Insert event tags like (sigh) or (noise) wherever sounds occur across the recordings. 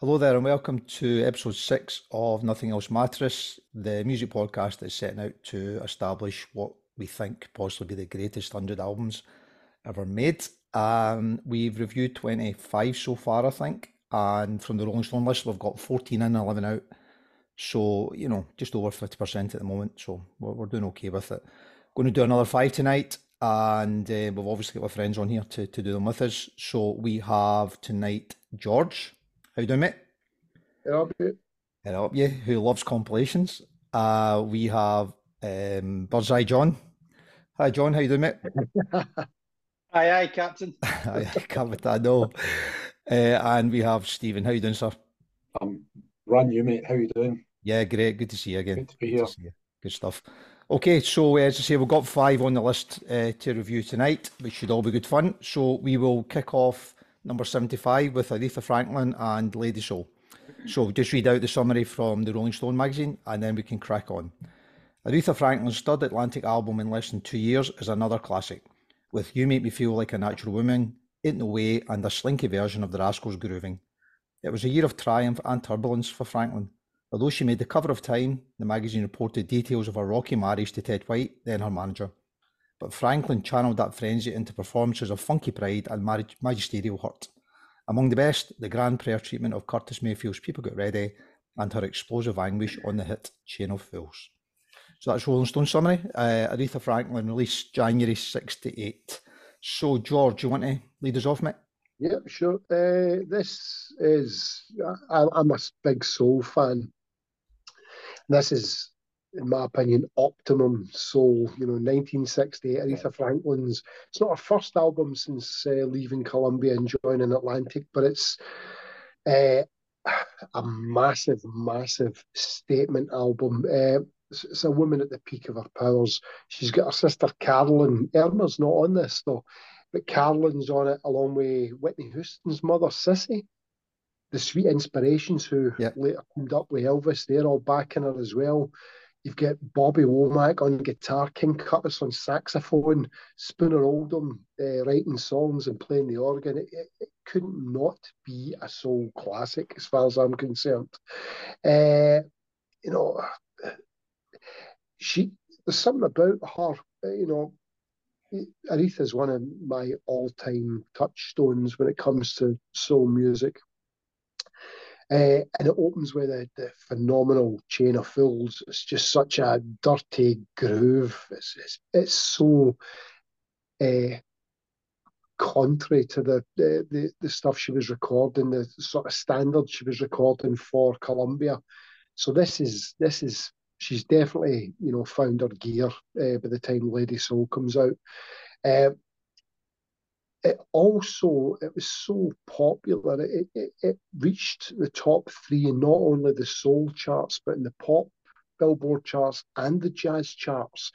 Hello there, and welcome to episode six of Nothing Else Matters, the music podcast that's setting out to establish what we think possibly be the greatest 100 albums ever made. Um, we've reviewed 25 so far, I think, and from the Rolling Stone list, we've got 14 in, 11 out. So, you know, just over 50% at the moment. So, we're, we're doing okay with it. Going to do another five tonight, and uh, we've obviously got our friends on here to, to do them with us. So, we have tonight George. How you doing, mate? Help you. Help you, who loves compilations. Uh, we have um, Birdseye John. Hi, John. How you doing, mate? (laughs) aye, aye, Captain. (laughs) I can't with that, no. Uh, and we have Stephen. How you doing, sir? Um, run you, mate. How you doing? Yeah, great. Good to see you again. Good to be here. Good, Good stuff. Okay, so uh, as I say, we've got five on the list uh, to review tonight, which should all be good fun. So we will kick off number 75 with Aretha Franklin and Lady Soul. So just read out the summary from the Rolling Stone magazine and then we can crack on. Aretha Franklin's stud Atlantic album in less than two years is another classic, with You Make Me Feel Like a Natural Woman, Ain't No Way, and a slinky version of the Rascals grooving. It was a year of triumph and turbulence for Franklin. Although she made the cover of Time, the magazine reported details of her rocky marriage to Ted White, then her manager. But Franklin channeled that frenzy into performances of funky pride and magisterial hurt. Among the best, the grand prayer treatment of Curtis Mayfield's People Get Ready and her explosive anguish on the hit Chain of Fools. So that's Rolling Stone summary. Uh, Aretha Franklin released January 68. So, George, you want to lead us off, mate? Yeah, sure. Uh, this is, I, I'm a big soul fan. This is in my opinion, optimum soul. You know, 1968, Aretha Franklin's. It's not her first album since uh, leaving Columbia and joining Atlantic, but it's uh, a massive, massive statement album. Uh, it's, it's, a woman at the peak of her powers. She's got her sister Carolyn. Irma's not on this though, but Carolyn's on it along with Whitney Houston's mother, Cissy the Sweet Inspirations, who yep. later teamed up with Elvis, they're all backing her as well. You've got Bobby Womack on guitar, King Curtis on saxophone, Spooner Oldham uh, writing songs and playing the organ. It, it, it, couldn't not be a soul classic as far as I'm concerned. Uh, you know, she there's something about her. Uh, you know, Aretha is one of my all-time touchstones when it comes to soul music. Uh, and it opens with a, the phenomenal chain of fools. It's just such a dirty groove. It's it's, it's so uh, contrary to the, the, the the stuff she was recording, the sort of standards she was recording for Columbia. So this is this is she's definitely you know found her gear uh, by the time Lady Soul comes out. Uh, it also it was so popular it, it, it reached the top three in not only the soul charts but in the pop billboard charts and the jazz charts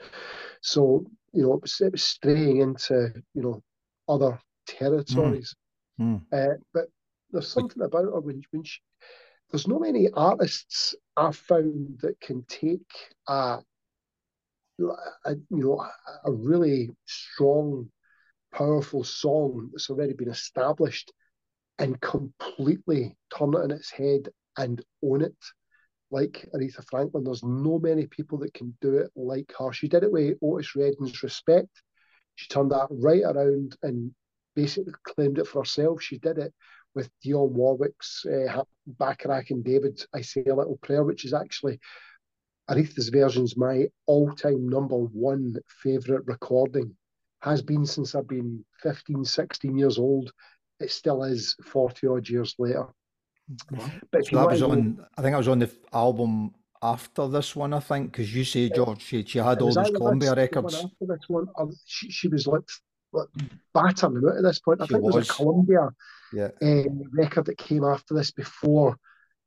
so you know it was, it was straying into you know other territories mm. Mm. Uh, but there's something about her when, when she there's not many artists I've found that can take a, a you know a, a really strong powerful song that's already been established and completely turn it on its head and own it like Aretha Franklin. There's no many people that can do it like her. She did it with Otis Redding's Respect. She turned that right around and basically claimed it for herself. She did it with Dionne Warwick's uh, Bacharach and David, I Say a Little Prayer, which is actually Aretha's version's my all-time number one favourite recording has been since I've been 15, 16 years old. It still is 40 odd years later. But so that was on, I think I was on the album after this one, I think, because you say, George, she, she had all those Columbia records. After this one, she, she was like, like battering out at this point. I she think was. it was a Columbia yeah. um, record that came after this before,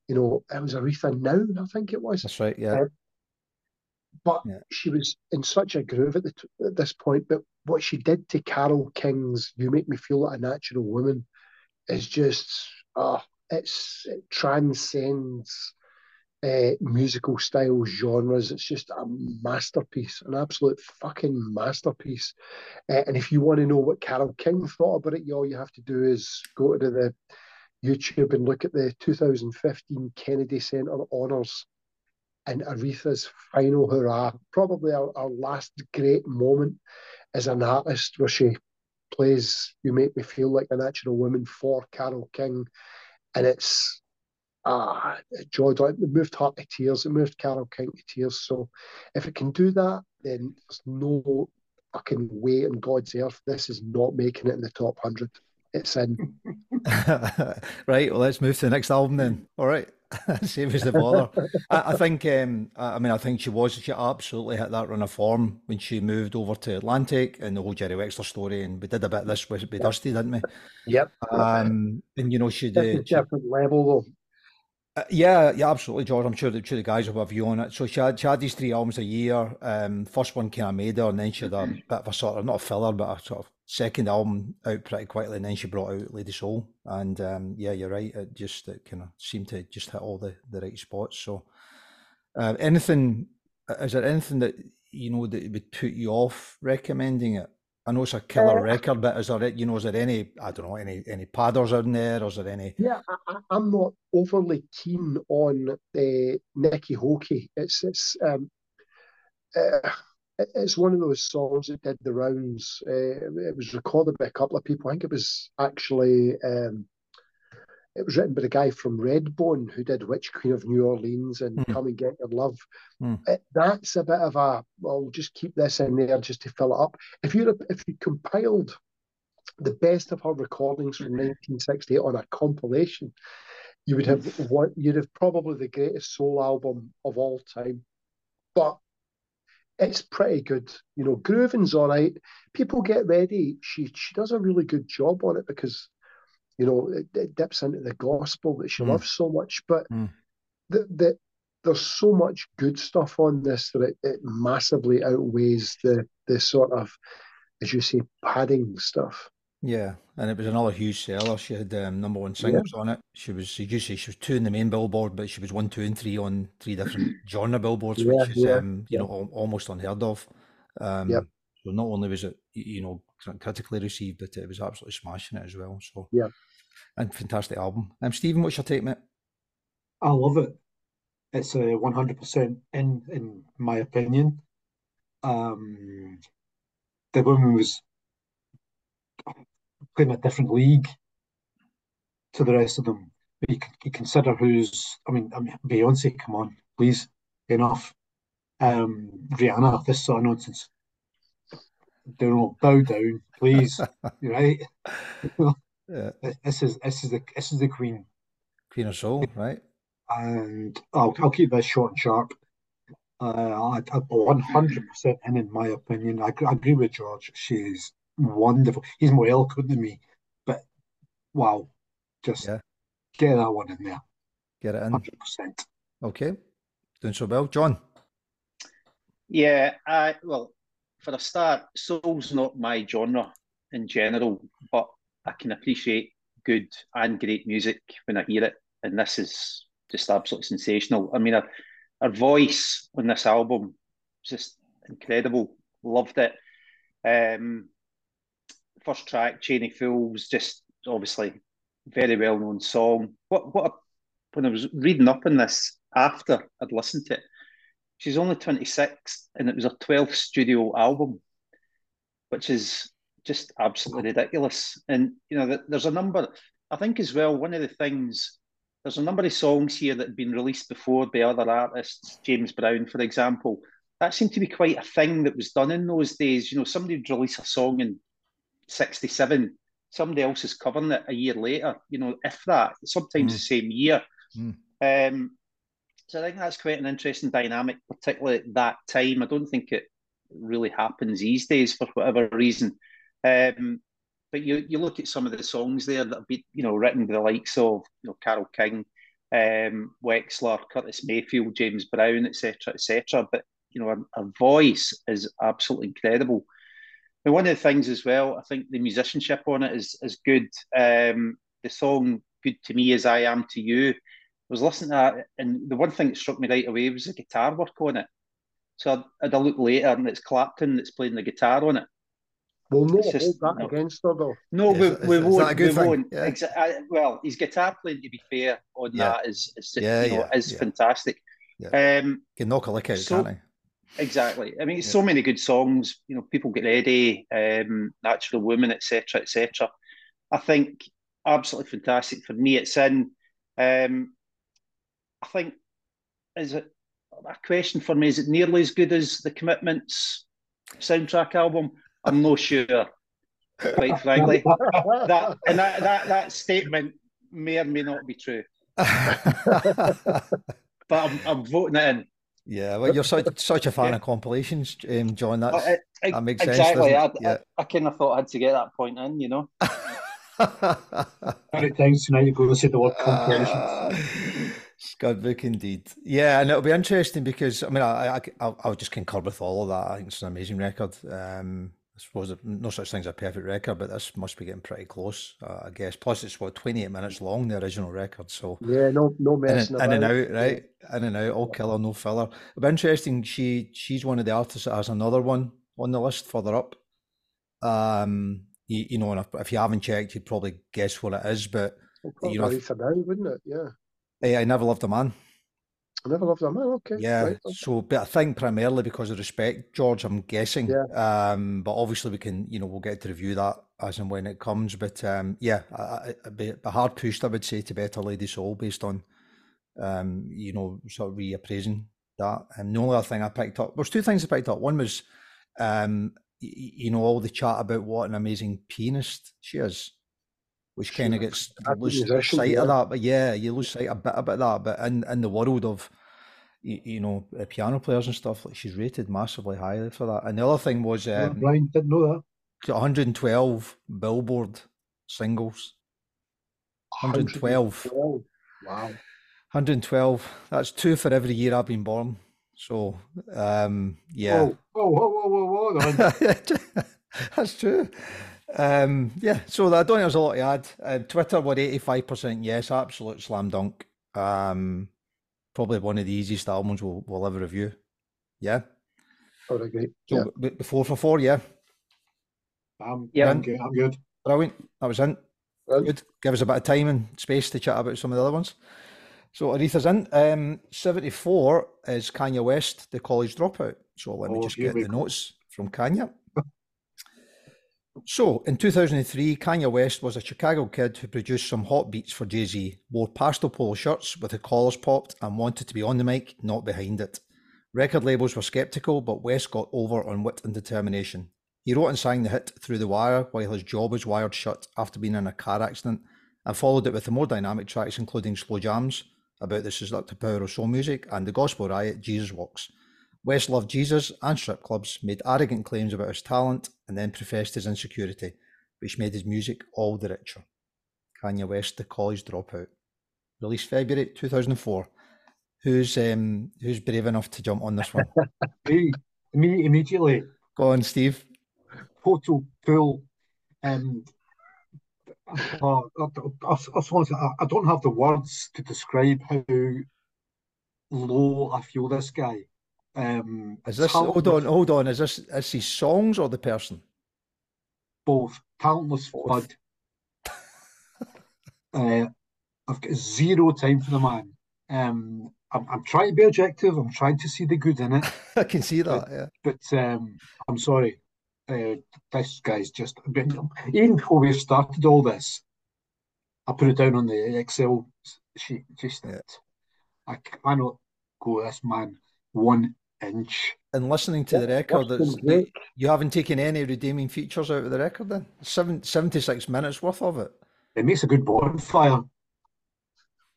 you know, it was Aretha Now, I think it was. That's right, yeah. Uh, but yeah. she was in such a groove at, the, at this point. But what she did to Carole King's "You Make Me Feel Like a Natural Woman" is just ah, it's it transcends uh, musical styles, genres. It's just a masterpiece, an absolute fucking masterpiece. Uh, and if you want to know what Carole King thought about it, all you have to do is go to the YouTube and look at the 2015 Kennedy Center Honours and Aretha's final hurrah, probably our, our last great moment as an artist where she plays You Make Me Feel Like a Natural Woman for Carole King. And it's ah, joy, it moved her to tears, it moved Carole King to tears. So if it can do that, then there's no fucking way in God's earth this is not making it in the top 100. It's in. (laughs) right, well, let's move to the next album then. All right. (laughs) Save us the bother. I, I, think, um, I, mean, I think she was, she absolutely hit that run of form when she moved over to Atlantic and the whole Jerry Wexler story. And we did a bit of this with, with Dusty, didn't we? Yep. Um, and, you know, she did. Different level, though. Uh, yeah, yeah, absolutely, George. I'm sure, sure the guys will have a view on it. So she had, she had these three albums a year. Um, first one kind of made her, and then she had a bit of a sort of not a filler, but a sort of second album out pretty quickly, and then she brought out Lady Soul. And um, yeah, you're right. It just it kind of seemed to just hit all the, the right spots. So, uh, anything is there anything that you know that would put you off recommending it? I know it's a killer uh, record, but is there you know is there any I don't know any any padders in there or is there any? Yeah, I, am not overly keen on uh, Niki Hoeky. It's it's um, uh, it's one of those songs that did the rounds. Uh, it was recorded by a couple of people. I think it was actually um, it was written by the guy from Redbone who did Witch Queen of New Orleans and mm. Come and Get Your Love. Mm. It, that's a bit of a well, just keep this in there just to fill it up. If you if you compiled the best of her recordings from 1968 on a compilation, you would have what you'd have probably the greatest soul album of all time. But it's pretty good. You know, grooving's all right. People get ready. She she does a really good job on it because you know, it, it dips into the gospel that she mm. loves so much. But mm. the, the, there's so much good stuff on this that it, it massively outweighs the the sort of, as you say, padding stuff. Yeah, and it was another huge seller. She had um, number one singles yeah. on it. She was, you say, she was two in the main billboard, but she was one, two, and three on three different (clears throat) genre billboards, yeah, which is, yeah, um, you know, almost unheard of. Um, yep. So not only was it, you know, critically received, but it was absolutely smashing it as well. So yeah, and fantastic album. Um, Stephen, what's your take, mate? I love it. It's a one hundred percent in in my opinion. Um, the woman was playing a different league to the rest of them. You, you consider who's, I mean, I mean, Beyonce, come on, please, enough. Um, Rihanna, this sort of nonsense. Don't bow down, please. (laughs) right? Yeah. (laughs) This is this is the this is the queen. Queen of Soul, right? And I'll I'll keep this short and sharp. Uh, one hundred percent in, in my opinion. I, I agree with George. She's wonderful. He's more eloquent than me, but wow, just yeah. get that one in there. Get it in. Hundred percent. Okay, doing so well, John. Yeah, I well, for a start, soul's not my genre in general, but I can appreciate good and great music when I hear it, and this is just absolutely sensational. I mean, her, her voice on this album just incredible. Loved it. Um, first track, of Fools, just obviously very well known song. What what a, when I was reading up on this after I'd listened to it, she's only 26 and it was her 12th studio album, which is just absolutely ridiculous. And you know, there's a number. I think as well. One of the things there's a number of songs here that have been released before by other artists. James Brown, for example, that seemed to be quite a thing that was done in those days. You know, somebody would release a song in '67, somebody else is covering it a year later. You know, if that, sometimes mm. the same year. Mm. Um, so I think that's quite an interesting dynamic, particularly at that time. I don't think it really happens these days for whatever reason. Um, but you you look at some of the songs there that have been you know written by the likes of you know Carole King, um, Wexler, Curtis Mayfield, James Brown, etc., etc. But you know, a, a, voice is absolutely incredible. And one of the things as well, I think the musicianship on it is is good. Um, the song "Good to Me as I Am to You." I was listening to that, and the one thing that struck me right away was the guitar work on it. So I had a look later, and it's Clapton that's playing the guitar on it We'll not It's just- hold that no. against her though. No, Is- we, is- we is that won't. a good we thing? won't. Yeah. Exa- uh, well, his guitar playing, to be fair, on Yeah. that is, is Yeah, you know, yeah, is yeah. fantastic. Um, Can knock a lick out, So- can't exactly. I mean, Yeah. so many good songs. You know, people get ready, um, natural woman, etc., etc. I think absolutely fantastic. For me, it's in. Um, I think is it a question for me? Is it nearly as good as the Commitments soundtrack album? I'm not sure. Quite frankly, that and that, that that statement may or may not be true. (laughs) But I'm, I'm voting it in. yeah, well, you're such such a fan Yeah. of compilations, um, John. Uh, That's uh, that makes sense, exactly. I, it? Yeah. I, I kind of thought I had to get that point in, you know. (laughs) Many times tonight you go to say the word compilation. Ah, Scud book indeed. Yeah, and it'll be interesting because I mean, I, I, I'll, I'll just concur with all of that. I think it's an amazing record. Um, I suppose no such thing as a perfect record, but this must be getting pretty close, uh, I guess. Plus, it's what 28 minutes long, the original record. So Yeah, no, no in messing and, in and out, right? In and out, all killer, no filler. It'll be interesting. She she's one of the artists that has another one on the list further up. Um, you, you know, and if, if you haven't checked, you'd probably guess what it is. But you know, if- now, wouldn't it? Yeah. Hey, I never loved a man. I never loved that man. Okay. Yeah, right. so but I think primarily because of respect, George, I'm guessing. Yeah. Um, but obviously we can, you know, we'll get to review that as and when it comes. But um, yeah, I, be, be hard pushed, I would say, to Better Lady Soul based on, um, you know, sort of reappraising that. And the only other thing I picked up, there's two things I picked up. One was, um, you know, all the chat about what an amazing pianist she is. Which kind of gets lose sight yeah. of that, but yeah, you lose sight a bit about that. But in in the world of you, you know, piano players and stuff. Like she's rated massively highly for that. And the other thing was um, Brian didn't know that. 112 Billboard singles. 112. 112. Wow. 112. That's two for every year I've been born. So, um, yeah. Whoa, whoa, whoa, whoa, whoa, whoa. (laughs) That's true. Um, yeah, so I don't think there's a lot to add. Uh, Twitter were 85% yes, absolute slam dunk. Um, probably one of the easiest albums we'll, we'll ever review. Yeah. Oh, they're. So Yeah. b- before for four, yeah. I'm, Yeah. I'm good. I'm good. Brilliant. That was in. Well, Good. Give us a bit of time and space to chat about some of the other ones. So Aretha's in. Um, 74 is Kanye West, the college dropout. So let me Oh, just get the go. notes from Kanye. So in 2003, Kanye West was a Chicago kid who produced some hot beats for Jay Z, wore pastel polo shirts with the collars popped, and wanted to be on the mic, not behind it. Record labels were skeptical, but West got over on wit and determination. He wrote and sang the hit Through the Wire while his jaw was wired shut after being in a car accident, and followed it with the more dynamic tracks, including Slow Jams about the seductive power of soul music and the gospel riot Jesus Walks. West loved Jesus and strip clubs, made arrogant claims about his talent, and then professed his insecurity, which made his music all the richer. Kanye West, the college dropout, released February 2004. Who's um who's brave enough to jump on this one? (laughs) Me, me immediately, Go on, Steve. total pool. And uh, I, I, I, I, I don't have the words to describe how low I feel this guy. Um, Is this hold on, hold on? Is this is he songs or the person? both talentless Both. flood. (laughs) uh, I've got zero time for the man. Um, I'm, I'm trying to be objective. I'm trying to see the good in it, (laughs) I can see that. Yeah. but um, I'm sorry. Uh, this guy's just even before we started all this, I put it down on the Excel sheet. Just Yeah. that I cannot go this man one inch. And listening to the record, worse it's, you, haven't taken any redeeming features out of the record then? Seven, 76 minutes worth of it. It makes a good bonfire.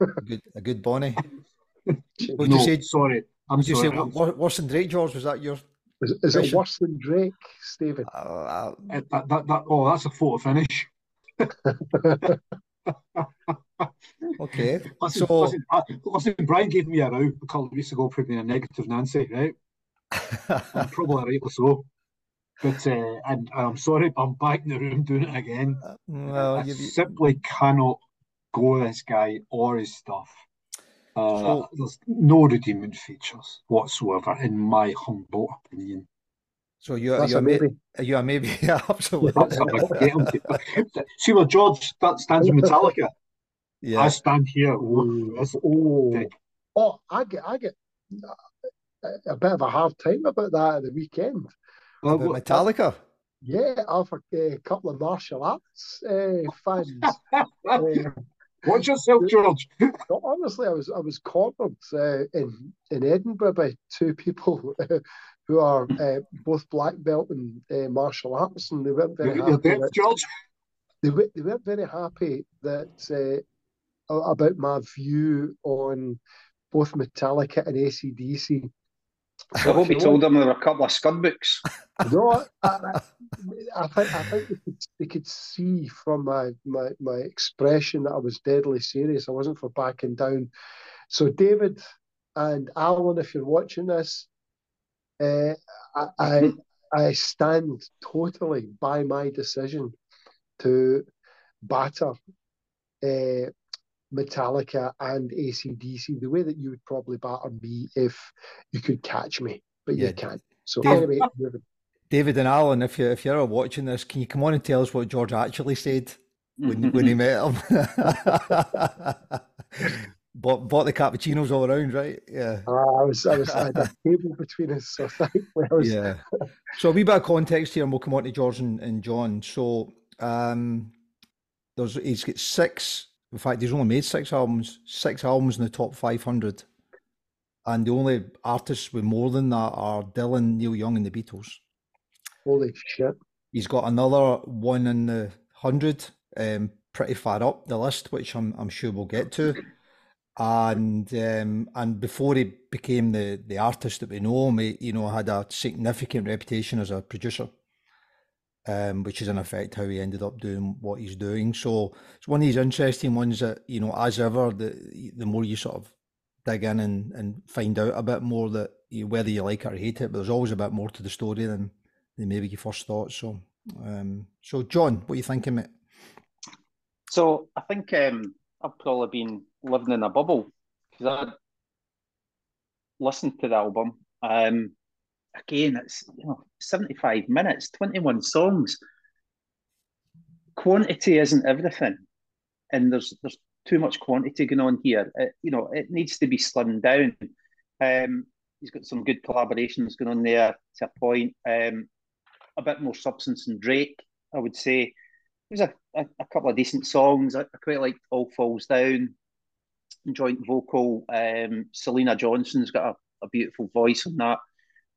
A good, a good Bonnie. (laughs) Would you no, say- sorry. I'm Would you say. I'm wo- worse than Drake, George? Was that your? Is, is it worse than Drake, Stephen? Uh, Uh, that, that, that, oh, that's a photo finish. (laughs) (laughs) okay. Listen, So- listen, uh, listen, Brian gave me a row a couple of weeks ago for being a negative Nancy, right? (laughs) Probably rightly so. But uh, and, I'm sorry, I'm back in the room doing it again. well, I simply cannot go this guy or his stuff. Uh, So- there's no redeeming features whatsoever, in my humble opinion. So you're, That's you're maybe. maybe. you maybe. Yeah, (laughs) absolutely. That's a big get 'em See where George that stands with Metallica. Yeah. I stand here. Ooh, that's- Oh, oh, I get, I get a, a bit of a hard time about that at the weekend. Well, About what- Metallica. Yeah, I've a, couple of martial arts uh, fans. (laughs) uh, Watch yourself, George. (laughs) Honestly, I was I was cornered uh, in in Edinburgh by two people who are uh, both black belt in uh, martial arts, and they weren't very You're happy. dead, That, George. they, we- they weren't very happy that uh, about my view on both Metallica and ACDC. So I hope if you you told them there were a couple of scud books. (laughs) No, I, I, I think I think they could, they could see from my, my my expression that I was deadly serious. I wasn't for backing down. So David and Alan, if you're watching this, uh, I, I I stand totally by my decision to batter uh, Metallica and ACDC the way that you would probably batter me if you could catch me, but Yeah. you can't. So Dave- anyway, David. David and Alan, if you if you're watching this, can you come on and tell us what George actually said when when he (laughs) met him? (laughs) bought bought the cappuccinos all around, right? Yeah. Uh, I was, I was, I had a (laughs) table between us, so (laughs) thankfully I was. Yeah. So a wee bit of context here, and we'll come on to George and, and John. So um, there's he's got six. In fact, he's only made six albums. Six albums in the top 500, and the only artists with more than that are Dylan, Neil Young, and the Beatles. Holy shit! He's got another one in the hundred, um, pretty far up the list, which I'm I'm sure we'll get to. And um, and before he became the the artist that we know him, he you know had a significant reputation as a producer, um, which is in effect how he ended up doing what he's doing. So it's one of these interesting ones that you know, as ever, the the more you sort of dig in and, and find out a bit more that you, whether you like it or hate it, but there's always a bit more to the story than than maybe you first thought. So, um, so John, what are you thinking, mate? So I think um, I've probably been living in a bubble because I listened to the album. Um, again, it's you know seventy five minutes, twenty one songs. Quantity isn't everything, and there's there's too much quantity going on here. It, you know, it needs to be slimmed down. Um, he's got some good collaborations going on there to a point. Um, a bit more substance than Drake, I would say. There's a, a, a couple of decent songs. I, I quite liked All Falls Down, joint vocal. Um, Syleena Johnson's got a, a beautiful voice on that.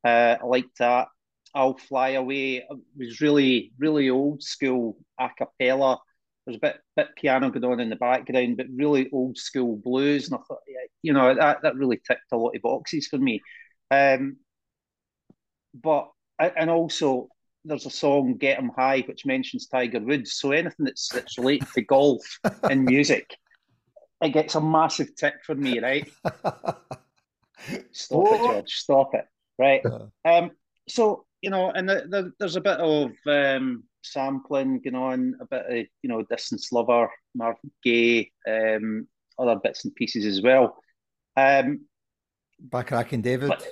Uh, I liked that. I'll Fly Away it was really, really old school a cappella. There's a bit, bit piano going on in the background, but really old school blues. And I thought, yeah, you know, that, that really ticked a lot of boxes for me. Um, but, and also, there's a song "Get 'Em High" which mentions Tiger Woods. So anything that's that's related to golf and (laughs) music, it gets a massive tick for me, right? (laughs) Stop it, George. Stop it. Right. Um. So you know, and the, the, there's a bit of um, sampling going on, a bit of you know, Distant Lover, Marvin Gaye, um, other bits and pieces as well. Um, Backrack and David. but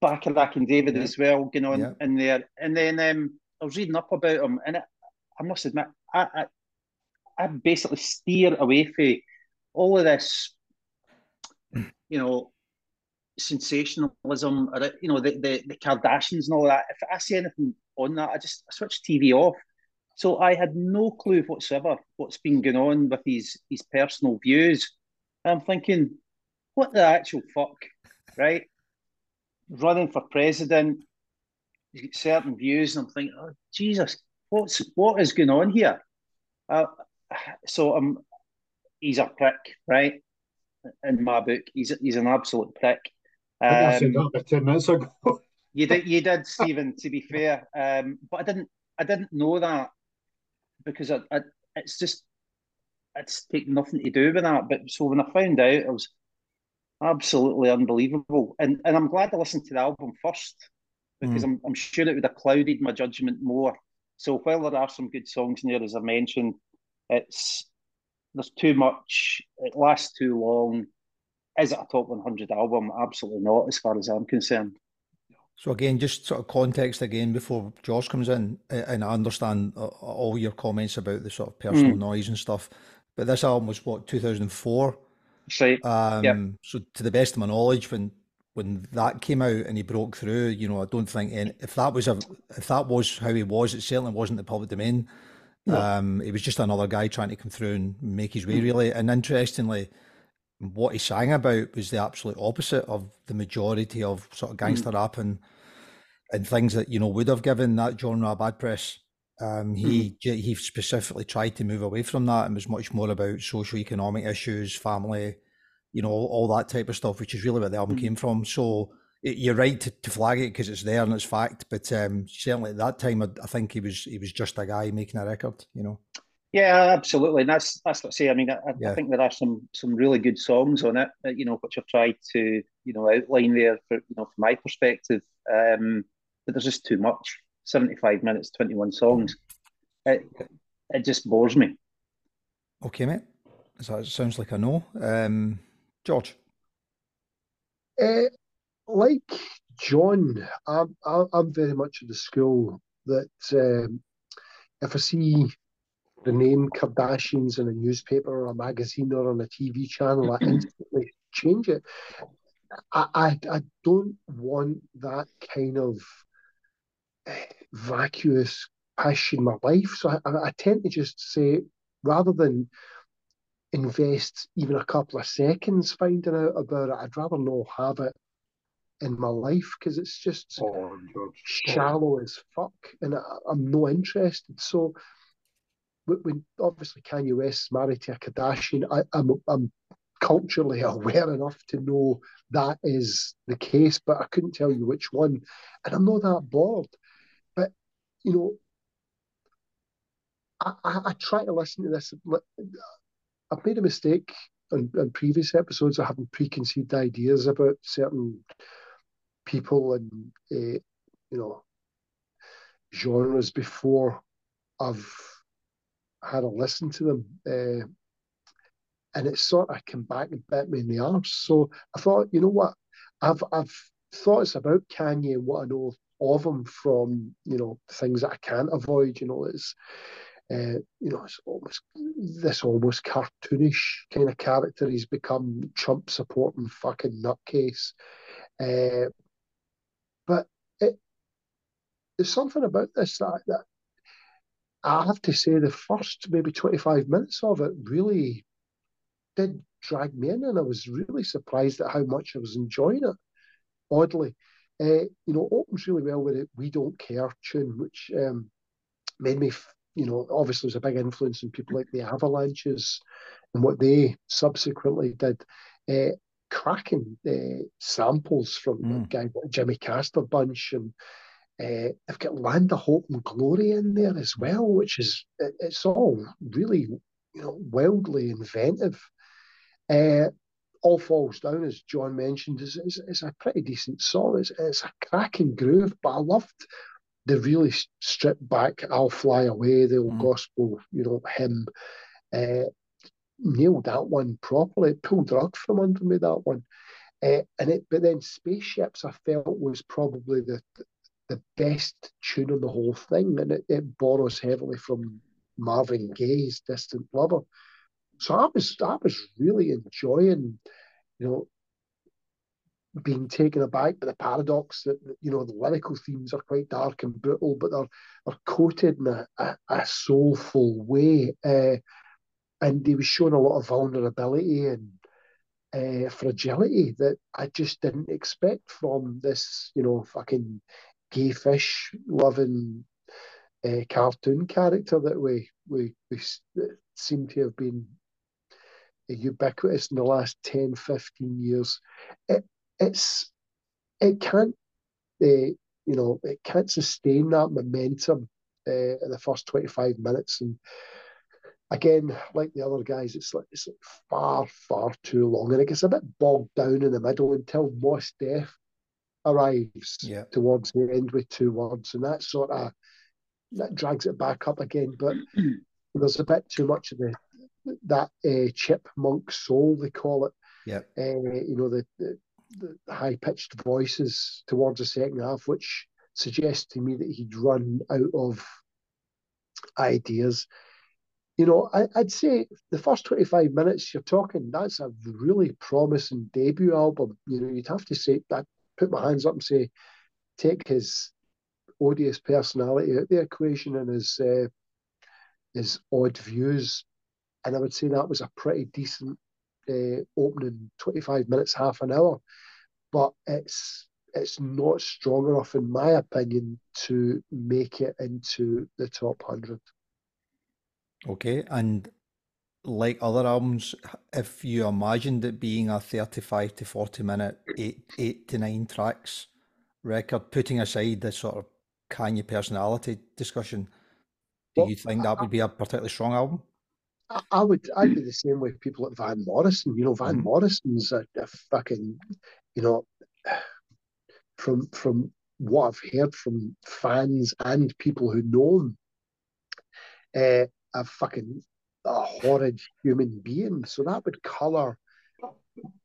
Bacharach and David Yeah. as well going on Yeah. in there. And then um, I was reading up about him, and it, I must admit, I, I I basically steer away from all of this, you know, sensationalism, or you know, the, the the Kardashians and all that. If I see anything on that, I just I switch TV off. So I had no clue whatsoever what's been going on with his his personal views. I'm thinking, what the actual fuck, right? Running for president, certain views, and I'm thinking, oh Jesus, what's what is going on here? Uh, so um, he's a prick, right? In my book, he's he's an absolute prick. Think I said Um, that ten minutes ago. (laughs) you did, you did, (laughs) Stephen. To be fair, um, but I didn't, I didn't know that because I, I, it's just, it's taken nothing to do with that. But so when I found out, it was absolutely unbelievable, and and I'm glad I listened to the album first because I'm I'm sure it would have clouded my judgment more. So while there are some good songs in there, as I mentioned, it's there's too much. It lasts too long. Is it a top 100 album? Absolutely not, as far as I'm concerned. So again, just sort of context again before Josh comes in, and I understand all your comments about the sort of personal mm. noise and stuff, but this album was what 2004. Right. Um, yep. So to the best of my knowledge, when when that came out and he broke through, you know, I don't think any, if that was a if that was how he was, it certainly wasn't the public domain. Um, he was just another guy trying to come through and make his way, mm. really. And interestingly, what he sang about was the absolute opposite of the majority of sort of gangster mm. rap and and things that you know would have given that genre a bad press. Um, he mm. he specifically tried to move away from that and was much more about social economic issues, family, you know, all, all that type of stuff, which is really where the album mm. came from. So you're right to, to, flag it because it's there and it's fact. But um, certainly at that time, I, I think he was he was just a guy making a record, you know. Yeah, absolutely. And that's that's what I say. I mean, I, yeah. I, think there are some some really good songs on it, uh, you know, which I've tried to you know outline there for you know from my perspective. Um, but there's just too much. Seventy five minutes, twenty one songs. It it just bores me. Okay, mate. So it sounds like a no. Um, George. Uh, like John, I'm I'm very much of the school that um, if I see the name Kardashians in a newspaper or a magazine or on a TV channel, I (clears throat) instantly change it. I, I, I don't want that kind of eh, vacuous passion in my life. So I, I tend to just say, rather than invest even a couple of seconds finding out about it, I'd rather not have it in my life because it's just oh, shallow as fuck and I, am no interested. So when obviously Kanye West's married to a Kardashian, I, I'm, I'm culturally (laughs) aware enough to know that is the case, but I couldn't tell you which one, and I'm not that bored. But you know, I, I, I try to listen to this. I've made a mistake in, in previous episodes of having preconceived ideas about certain people and uh, you know genres before I've had a listen to them. Uh, and it sort of came back and bit me in the arse. So I thought, you know what? I've I've thought it's about Kanye and what I know of him from, you know, things that I can't avoid, you know, it's uh, you know, it's almost this almost cartoonish kind of character. He's become Trump supporting fucking nutcase. Uh, there's something about this that, that I have to say the first maybe 25 minutes of it really did drag me in, and I was really surprised at how much I was enjoying it. Oddly, uh, you know, opens really well with it. We don't care tune, which um, made me, you know, obviously was a big influence on people like the Avalanches and what they subsequently did. Uh, cracking uh, samples from mm. guy Jimmy Castor bunch and uh, they've got Land of Hope and Glory in there as well, which is it, it's all really you know wildly inventive. Uh, all falls down, as John mentioned, is, is, is a pretty decent song. It's, it's a cracking groove, but I loved the really stripped back "I'll Fly Away," the old mm. gospel, you know, hymn. Uh, nailed that one properly. Pulled rug from under me that one. Uh, and it, but then spaceships, I felt was probably the the best tune on the whole thing, and it, it borrows heavily from Marvin Gaye's "Distant Lover." So I was I was really enjoying, you know, being taken aback by the paradox that you know the lyrical themes are quite dark and brutal, but they're are coated in a, a, a soulful way, uh, and he was showing a lot of vulnerability and uh, fragility that I just didn't expect from this, you know, fucking gay fish loving uh, cartoon character that we, we, we seem to have been ubiquitous in the last 10, 15 years. It, it's, it can't, uh, you know, it can't sustain that momentum uh, in the first 25 minutes. And again, like the other guys, it's like it's like far, far too long, and it gets a bit bogged down in the middle until Mos Def arrives yeah. towards the end with two words, and that sort of that drags it back up again. But (clears throat) there's a bit too much of the that uh, chipmunk soul they call it. Yeah, uh, you know the, the the high pitched voices towards the second half, which suggests to me that he'd run out of ideas. You know, I, would say the first 25 minutes you're talking, that's a really promising debut album. You know, you'd have to say that, put my hands up and say, take his odious personality out the equation and his uh, his odd views, and I would say that was a pretty decent uh, opening 25 minutes, half an hour. But it's it's not strong enough, in my opinion, to make it into the top hundred. Okay, and like other albums, if you imagined it being a 35 to 40 minute, eight, eight to nine tracks record, putting aside the sort of Kanye personality discussion, do well, you think that would be a particularly strong album? I, I would. I'd be the same with people like Van Morrison. You know, Van mm-hmm. Morrison's a, a fucking, you know, from from what I've heard from fans and people who know him, uh, a fucking a horrid human being. So that would colour.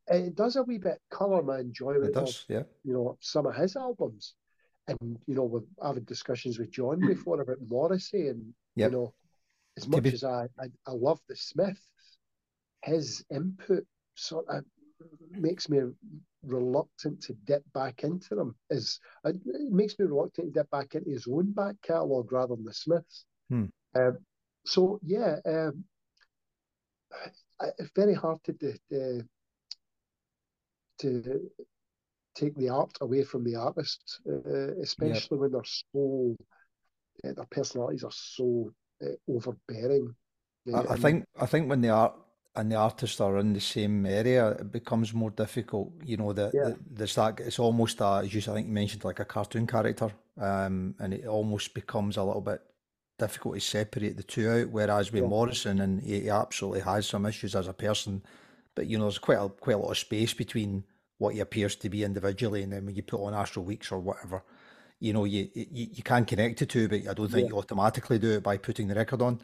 It does a wee bit colour my enjoyment does, of yeah. you know some of his albums, and you know we've had discussions with John (clears throat) before about Morrissey, and yep. you know as much be... as I, I I love the Smiths, his input sort of makes me reluctant to dip back into them. Is it makes me reluctant to dip back into his own back catalogue rather than the Smiths. Hmm. Um, so yeah, um, it's very hard to to, to take the art away from the artist, uh, especially yep. when they're so uh, their personalities are so uh, overbearing. I, I think I think when the art and the artists are in the same area, it becomes more difficult. You know, that yeah. the, there's that it's almost a, as you I think you mentioned, like a cartoon character, um, and it almost becomes a little bit difficult to separate the two out. Whereas with yeah. Morrison, and he, he, absolutely has some issues as a person, but you know, there's quite a quite a lot of space between what he appears to be individually, and then when you put on Astral Weeks or whatever, you know, you you, you can connect the two, but I don't think yeah. you automatically do it by putting the record on.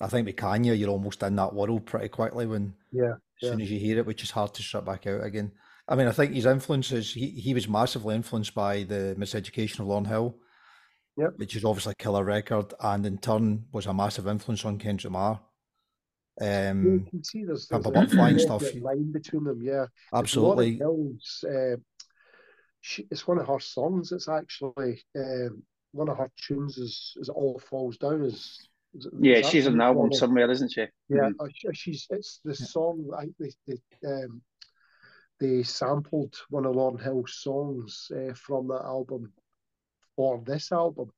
I think with Kanye, you're almost in that world pretty quickly when yeah, as soon as you hear it, which is hard to strip back out again. I mean, I think his influences, he, he was massively influenced by the miseducation of Lauryn Hill, yep. which is obviously a killer record, and in turn was a massive influence on Kendrick Lamar. Um, you can see there's, there's a flying stuff. line between them, yeah. Absolutely. Hill's, uh, she, it's one of her songs. It's actually um, one of her tunes. Is is All Falls Down? Is yeah, she's an album somewhere, isn't she? Yeah, mm. she's it's the song. I think they they, um, they sampled one of Lauryn Hill's songs uh, from that album for this album.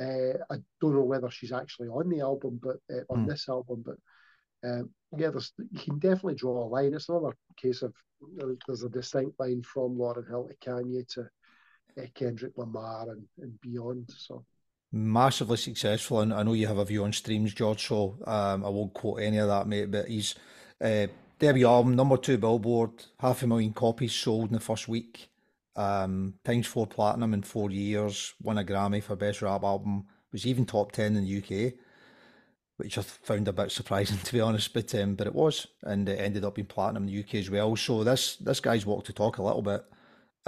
Uh, I don't know whether she's actually on the album, but uh, on mm. this album, but um, yeah, there's you can definitely draw a line. It's another case of there's a distinct line from Lauryn Hill to Kanye to uh, Kendrick Lamar and, and beyond. So massively successful, and I know you have a view on streams, George. So um, I won't quote any of that, mate. But he's uh, debut album, number two Billboard, half a million copies sold in the first week. Um, times four platinum in four years. Won a Grammy for best rap album. Was even top ten in the UK, which I found a bit surprising (laughs) to be honest. But um, but it was, and it ended up being platinum in the UK as well. So this this guy's walked to talk a little bit.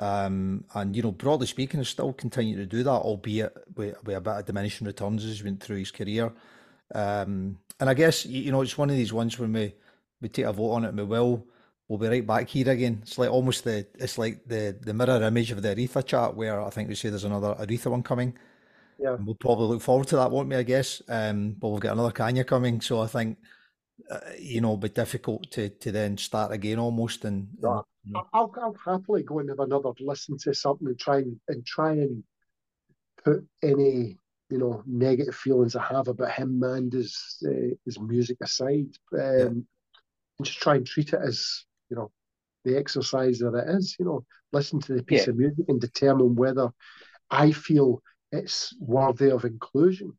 Um, and you know, broadly speaking, has still continued to do that, albeit with, with a bit of diminishing returns as he went through his career. Um, and I guess you know, it's one of these ones when we we take a vote on it, and we will. We'll be right back here again. It's like almost the it's like the the mirror image of the Aretha chat, where I think we say there's another Aretha one coming. Yeah, and we'll probably look forward to that, won't we? I guess. Um, but we've got another Kanye coming, so I think uh, you know, it'll be difficult to to then start again almost and, and I'll, I'll happily go and have another listen to something and try and, and try and put any you know negative feelings I have about him and his uh, his music aside, um, yeah. and just try and treat it as you know the exercise that it is. You know, listen to the piece yeah. of music and determine whether I feel it's worthy of inclusion.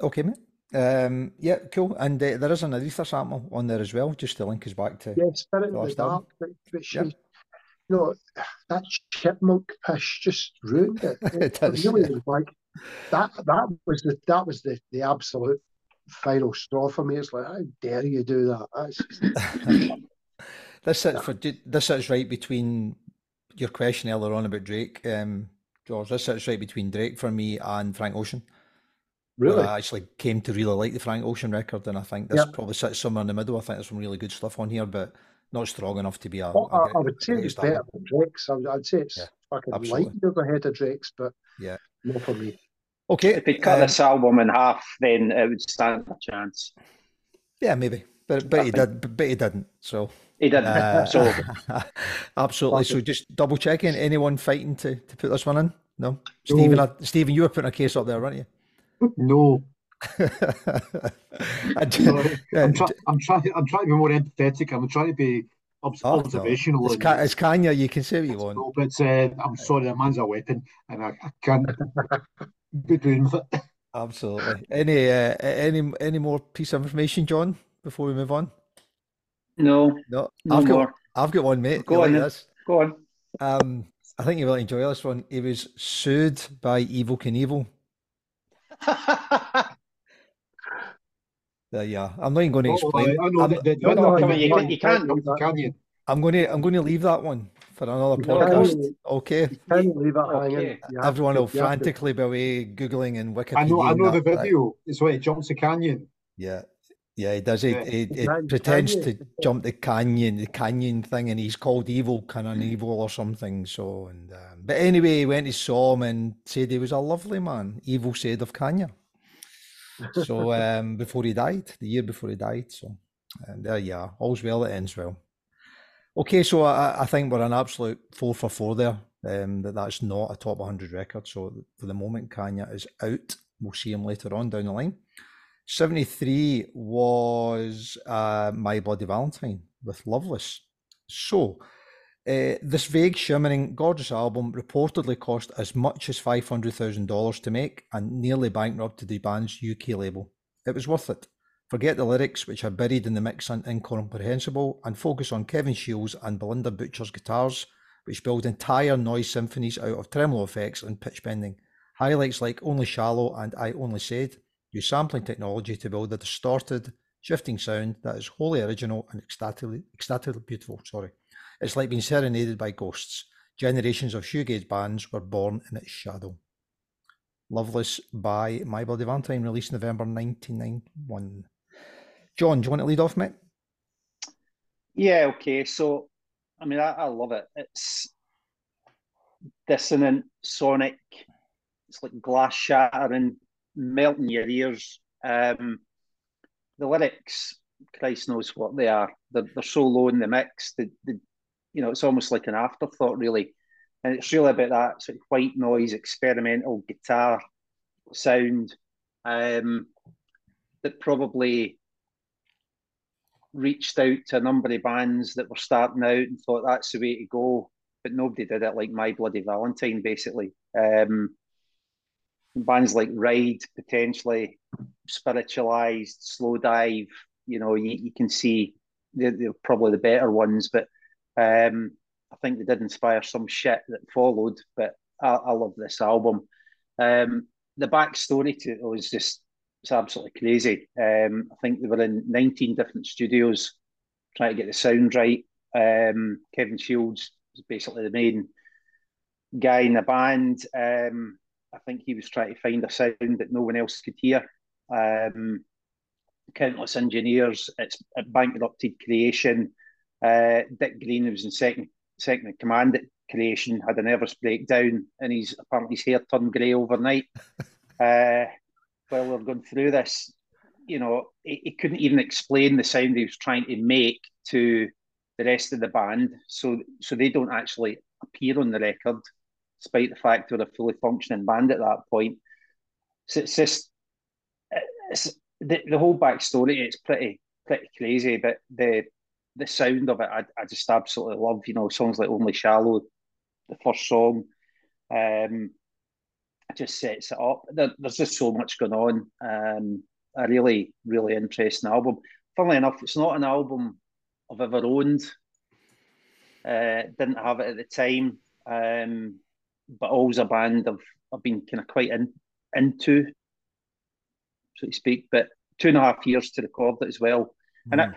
Okay, mate. Um, yeah, cool. And uh, there is an Aretha sample on there as well, just to link us back to. Yeah, Spirit in the Dark. But, but she, yeah. you know, that chipmunk pish just ruined (laughs) it. it, does, really yeah. like that. That was the that was the the absolute final straw for me. It's like, how dare you do that? That's just... (laughs) this sits for this sits right between your question earlier on about Drake, um, George, this sits right between Drake for me and Frank Ocean. Really? I actually came to really like the Frank Ocean record, and I think this Yep. probably sits somewhere in the middle. I think there's some really good stuff on here, but not strong enough to be a. Well, a I, would say it's greatest album. better than Drake's. I would, I'd say it's Yeah, fucking absolutely. light years ahead of Drake's, but Yeah. not for me. Okay, If they cut um, this album in half, then it would stand a chance. yeah, maybe, but but he think- did, but he didn't. So He didn't. uh, (laughs) so (laughs) absolutely. So just double checking. Anyone fighting to to put this one in? No, Stephen. No. uh, Stephen, you were putting a case up there, weren't you? No, (laughs) I d- sorry. yeah, I'm, try, d- I'm trying. I'm trying to be more empathetic. I'm trying to be obs- oh, no. observational. It's, and- Ca- it's Kanye. You can say what you want. No, but uh, I'm sorry, the man's a weapon, and I, I can't be doing with it. Absolutely. Any uh, any any more piece of information, John, before we move on? No, No, no I've got more. I've got one, mate. Go You on like this? Go on. Um, I think you will enjoy this one. He was sued by Evel Knievel. (laughs) There you are. I'm not even going to explain. I, I know I'm, the, the, No, the, no, come you can't- can't- Canyon. I'm going to I'm going to leave that one for another You podcast. can't- Okay. You can't leave it Okay. hanging. Everyone will you have to- frantically be away googling and Wikipedia. I know. I know the that- that- video. It's when he jumps the canyon. Yeah, yeah, he does. He, Yeah. he, he pretends to jump the canyon, the canyon thing, and he's called evil, kind of evil or something. So, and um, but anyway, he went to saw him and said he was a lovely man. Evil said of Kanye. So, (laughs) um, before he died, the year before he died. So, and there you are. All's well that ends well. Okay, so I, I think we're an absolute four for four there. Um, that that's not a top 100 record. So for the moment, Kanye is out. We'll see him later on down the line. 73 was uh, My Bloody Valentine with Loveless. So, uh, this vague, shimmering, gorgeous album reportedly cost as much as $500,000 to make and nearly bankrupted the band's UK label. It was worth it. Forget the lyrics, which are buried in the mix and incomprehensible, and focus on Kevin Shields and Bilinda Butcher's guitars, which build entire noise symphonies out of tremolo effects and pitch bending. Highlights like Only Shallow and I Only Said use sampling technology to build a distorted, shifting sound that is wholly original and ecstatically, ecstatically beautiful. Sorry. It's like being serenaded by ghosts. Generations of shoegaze bands were born in its shadow. Loveless by My Bloody Valentine, released November 1991. John, do you want to lead off, mate? Yeah, okay. So, I mean, I, I love it. It's dissonant, sonic. It's like glass shattering, melting your ears. Um, the lyrics, Christ knows what they are. They're, they're so low in the mix. the, you know, it's almost like an afterthought, really. And it's really about that sort of white noise, experimental guitar sound um, that probably reached out to a number of bands that were starting out and thought that's the way to go, but nobody did it like My Bloody Valentine, basically. Um, bands like Ride, potentially Spiritualized, Slow Dive, you know, you, you can see they're, they're probably the better ones, but um, I think they did inspire some shit that followed. But I, I love this album. Um, the backstory to it was just it's absolutely crazy. Um, I think they were in 19 different studios trying to get the sound right. Um, Kevin Shields was basically the main guy in the band. Um, I think he was trying to find a sound that no one else could hear. Um, countless engineers. It's a bankrupted creation. Uh, Dick Green, who was in second second in command at creation, had a nervous breakdown, and he's apparently his hair turned grey overnight. (laughs) uh, while we are going through this, you know, he, he couldn't even explain the sound he was trying to make to the rest of the band, so so they don't actually appear on the record, despite the fact we're a fully functioning band at that point. So it's just it's the, the whole backstory. It's pretty pretty crazy, but the the sound of it, I, I just absolutely love. You know, songs like "Only Shallow," the first song, um, just sets it up. There, there's just so much going on. Um, a really really interesting album. Funnily enough, it's not an album I've ever owned. Uh, didn't have it at the time, um, but always a band I've I've been kind of quite in, into, so to speak. But two and a half years to record it as well, and hmm. I,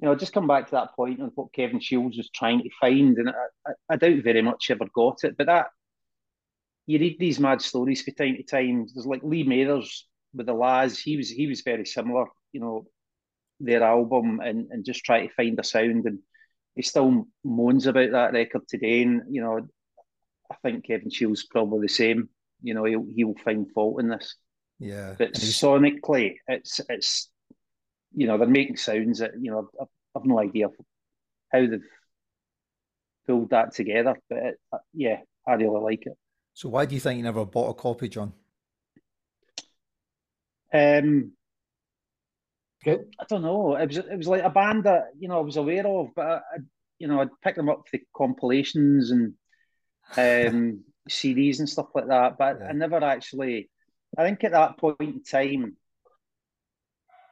you know, just come back to that point of what Kevin Shields was trying to find, and I, I, I doubt very much ever got it. But that you read these mad stories from time to time. There's like Lee Mavers with the La's. He was he was very similar. You know, their album and and just try to find a sound, and he still moans about that record today. And you know, I think Kevin Shields probably the same. You know, he'll he'll find fault in this. Yeah, but sonically, it's it's you know they're making sounds that you know I've, I've no idea how they've pulled that together. But it, yeah, I really like it. So why do you think you never bought a copy, John? Um, Good. I don't know. It was it was like a band that you know I was aware of, but I, I you know I'd pick them up for compilations and um, CDs and stuff like that. But yeah. I never actually. I think at that point in time,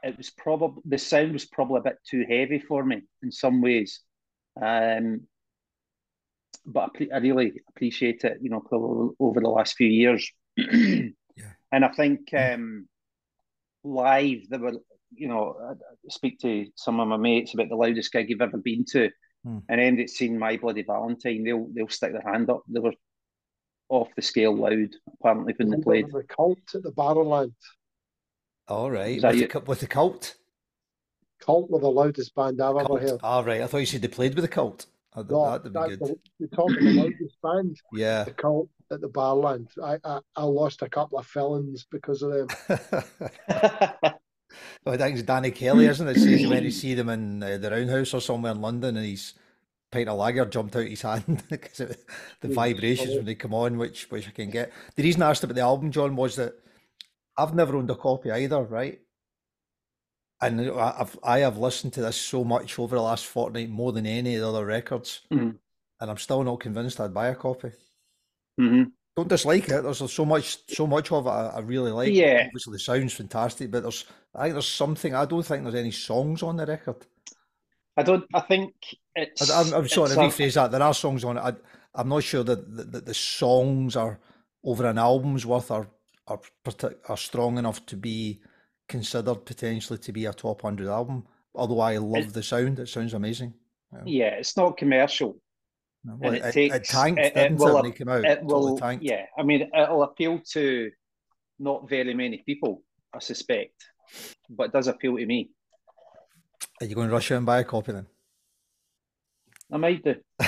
it was probably the sound was probably a bit too heavy for me in some ways. Um, but I, I really appreciate it, you know, over the last few years. (clears throat) yeah. And I think um, live, there were, you know, I speak to some of my mates about the loudest gig you've ever been to, hmm. and then it's seen My Bloody Valentine. They'll they'll stick their hand up. They were off the scale loud, apparently, when they played. The cult at the Barrowland. All right, with the, with the cult. Cult were the loudest band I've ever heard. All right, I thought you said they played with the cult. Oh, no, that'd be good. The, you're talking about loudest band. Yeah. The cult at the Barrowland. I, I I lost a couple of felons because of them. (laughs) (laughs) well, I think it's Danny Kelly, isn't it? Says when you (clears throat) see them in uh, the Roundhouse or somewhere in London, and he's pint of lager jumped out his (laughs) hand because of the vibrations when they come on, which which I can get. The reason I asked about the album, John, was that I've never owned a copy either, right? And I've I have listened to this so much over the last fortnight, more than any of the other records, mm-hmm. and I'm still not convinced I'd buy a copy. Mm-hmm. Don't dislike it. There's so much, so much of it I, I really like. Yeah, obviously the sound's fantastic, but there's I think there's something. I don't think there's any songs on the record. I don't. I think it's. I, am sorry to rephrase that. There are songs on it. I, I'm not sure that the, the, the songs are over an album's worth are are are strong enough to be considered potentially to be a top 100 album. Although I love it, the sound, it sounds amazing. Yeah, yeah it's not commercial. No, well, it, it, takes, it tanked, it, didn't it, will, it came out? It will, tanked. Yeah, I mean, it'll appeal to not very many people, I suspect, but it does appeal to me. Are you going to rush out and buy a copy then? I might do. (laughs)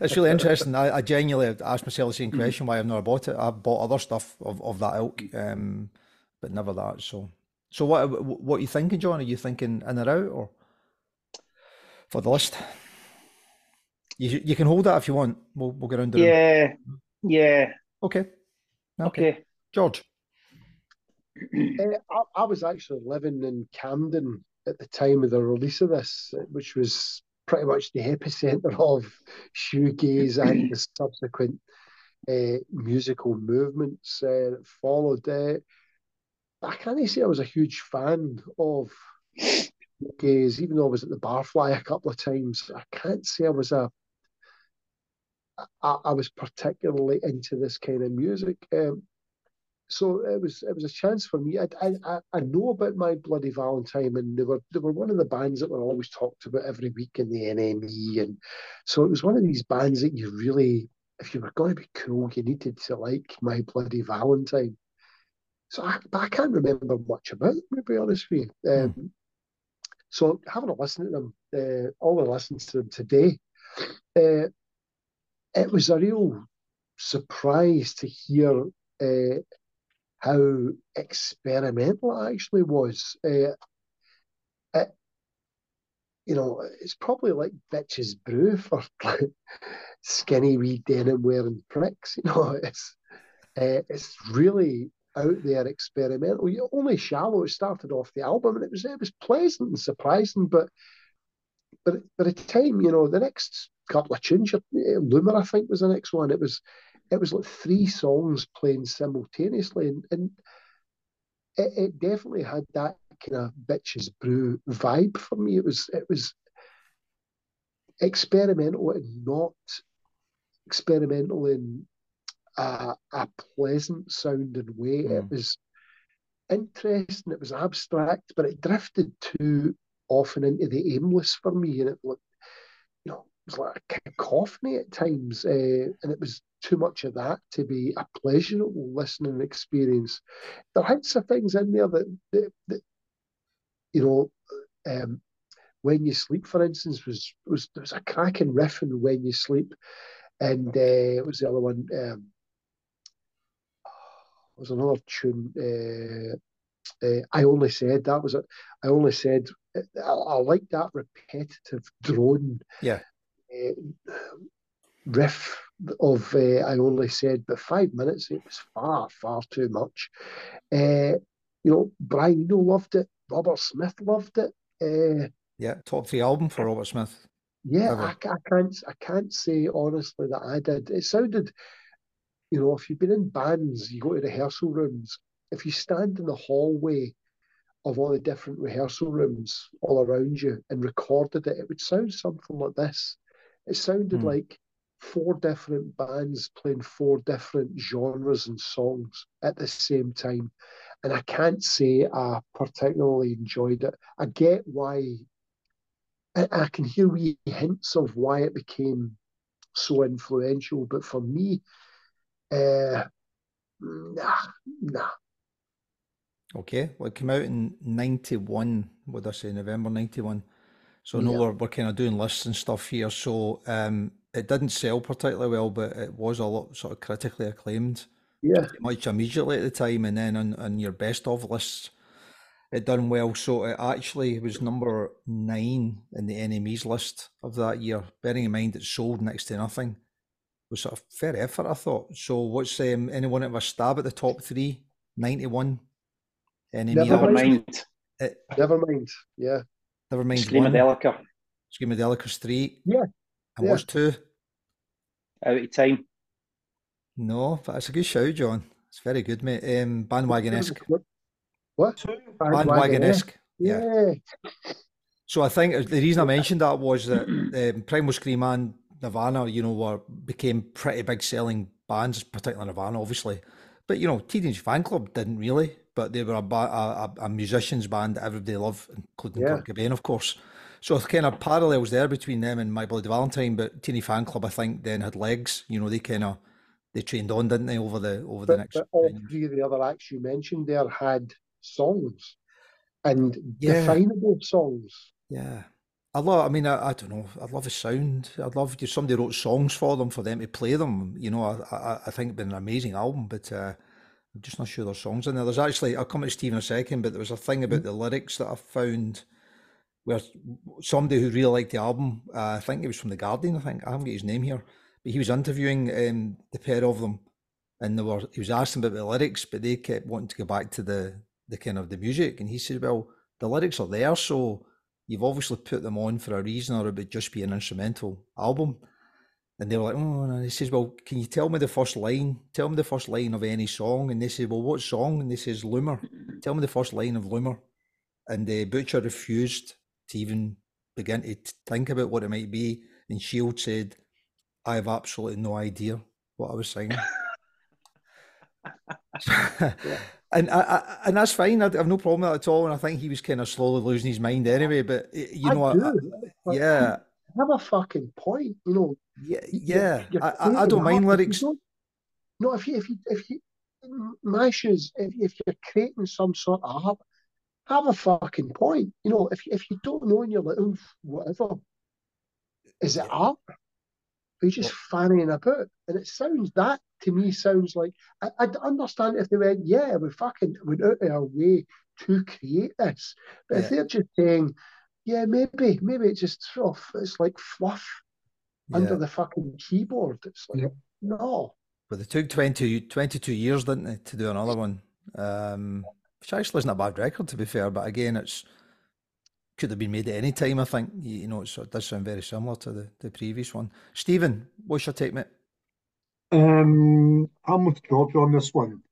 it's really interesting. I, I genuinely asked myself the same mm-hmm. question why I've never bought it. I've bought other stuff of, of that ilk. Um, but never that. So, so what what are you thinking, John? Are you thinking in or out, or for the list? You you can hold that if you want. We'll we'll get around Yeah, yeah. Okay. okay. Okay, George. (clears throat) Uh, I, I was actually living in Camden at the time of the release of this, which was pretty much the epicenter (laughs) of shoegaze and the subsequent uh, musical movements uh, that followed. Uh, I can't say I was a huge fan of gays, even though I was at the Barfly a couple of times. I can't say I was a I, I was particularly into this kind of music. Um, so it was it was a chance for me. I, I I know about my bloody Valentine, and they were they were one of the bands that were always talked about every week in the NME, and so it was one of these bands that you really, if you were going to be cool, you needed to like my bloody Valentine. So I, I can't remember much about them, to be honest with you. Um, mm. So having a listen to them, uh, all the listens to them today, uh, it was a real surprise to hear uh, how experimental it actually was. Uh, it, you know, it's probably like bitches brew for (laughs) skinny wee denim wearing pricks. You know, (laughs) it's uh, it's really out there experimental. You only shallow started off the album and it was it was pleasant and surprising, but but by the time, you know, the next couple of tunes, Loomer, I think, was the next one. It was it was like three songs playing simultaneously and, and it, it definitely had that kind of bitches brew vibe for me. It was it was experimental and not experimental in a, a pleasant sounding way. Mm. It was interesting, it was abstract, but it drifted too often into the aimless for me, and it looked, you know, was like a cacophony at times, uh, and it was too much of that to be a pleasurable listening experience. There had some things in there that, that, that you know, um, when you sleep, for instance, was was there was a cracking riff in when you sleep, and uh, what was the other one? Um, was another tune. Uh, uh, I only said that was it. I only said I, I like that repetitive drone. Yeah. Uh, riff of uh, I only said, but five minutes it was far, far too much. Uh, you know, Brian Eno loved it. Robert Smith loved it. Uh, yeah, top three album for Robert Smith. Yeah, I, I, can't, I can't say honestly that I did. It sounded, you know, if you've been in bands, you go to rehearsal rooms. If you stand in the hallway of all the different rehearsal rooms all around you and recorded it, it would sound something like this. It sounded hmm. like four different bands playing four different genres and songs at the same time. And I can't say I particularly enjoyed it. I get why, I, I can hear wee hints of why it became so influential, but for me, uh, nah, nah. Okay, well, it came out in 91, what I say, November 91. So, no, yeah. we're, we're kind of doing lists and stuff here. So, um, it didn't sell particularly well, but it was a lot sort of critically acclaimed. Yeah, much immediately at the time, and then on, on your best of lists, it done well. So it actually was number nine in the NME's list of that year. Bearing in mind it sold next to nothing, it was sort of fair effort, I thought. So what's um, anyone have a stab at the top three? Ninety one. NME. Never mind. It, never mind. Yeah. Never mind. Screamadelica. Screamadelica's three. Yeah. And yeah. what's two? Out of time. No, but it's a good show, John. It's very good, mate. Um, Bandwagonesque. What? Bandwagonesque. Yeah. yeah. So I think the reason I mentioned that was that um, Primal Scream and Nirvana, you know, were became pretty big selling bands, particularly Nirvana, obviously. But you know, Teenage Fanclub didn't really, but they were a, a, a musicians band that everybody loved, including yeah. Kurt Cobain, of course. So kind of parallels there between them and My Bloody Valentine, but Teeny Fan Club, I think, then had legs. You know, they kind of they trained on, didn't they, over the over but, the next. But all three of the other acts you mentioned there had songs and yeah. definable songs. Yeah. I love. I mean, I, I don't know. I love the sound. I love if somebody wrote songs for them for them to play them. You know, I I, I think it'd been an amazing album, but uh, I'm just not sure there's songs in there. There's actually. I'll come to Steve in a second, but there was a thing about mm-hmm. the lyrics that I found where somebody who really liked the album, uh, I think it was from the Guardian. I think I haven't got his name here, but he was interviewing um, the pair of them, and they were he was asking about the lyrics, but they kept wanting to go back to the the kind of the music, and he said, "Well, the lyrics are there, so you've obviously put them on for a reason, or it would just be an instrumental album." And they were like, "Oh," and he says, "Well, can you tell me the first line? Tell me the first line of any song." And they say, "Well, what song?" And they says, "Loomer." Mm-hmm. Tell me the first line of Loomer. And the butcher refused to even begin to think about what it might be. And Shield said, I have absolutely no idea what I was singing. (laughs) (laughs) and I, I, and that's fine. I have no problem with that at all. And I think he was kind of slowly losing his mind anyway. But you know, I, yeah, have a fucking point. You know, yeah, yeah. You're, you're I, I, don't mind lyrics. Don't, no, if you if you if you my shoes, if if you're creating some sort of art, have a fucking point. You know, if if you don't know and you're like, oh, whatever, is it art? Are you just fanning about? And it sounds that to me sounds like I, I'd understand if they went, yeah, we fucking went out of our way to create this. But yeah. if they're just saying, yeah, maybe, maybe it's just fluff, it's like fluff yeah. under the fucking keyboard. It's like, yeah. no. But they took 20, 22 years, didn't they, to do another one? Um, which actually isn't a bad record to be fair, but again, it's could have been made at any time. I think you know it does sound very similar to the, the previous one. Stephen, what's your take, mate? Um, I'm with George on this one.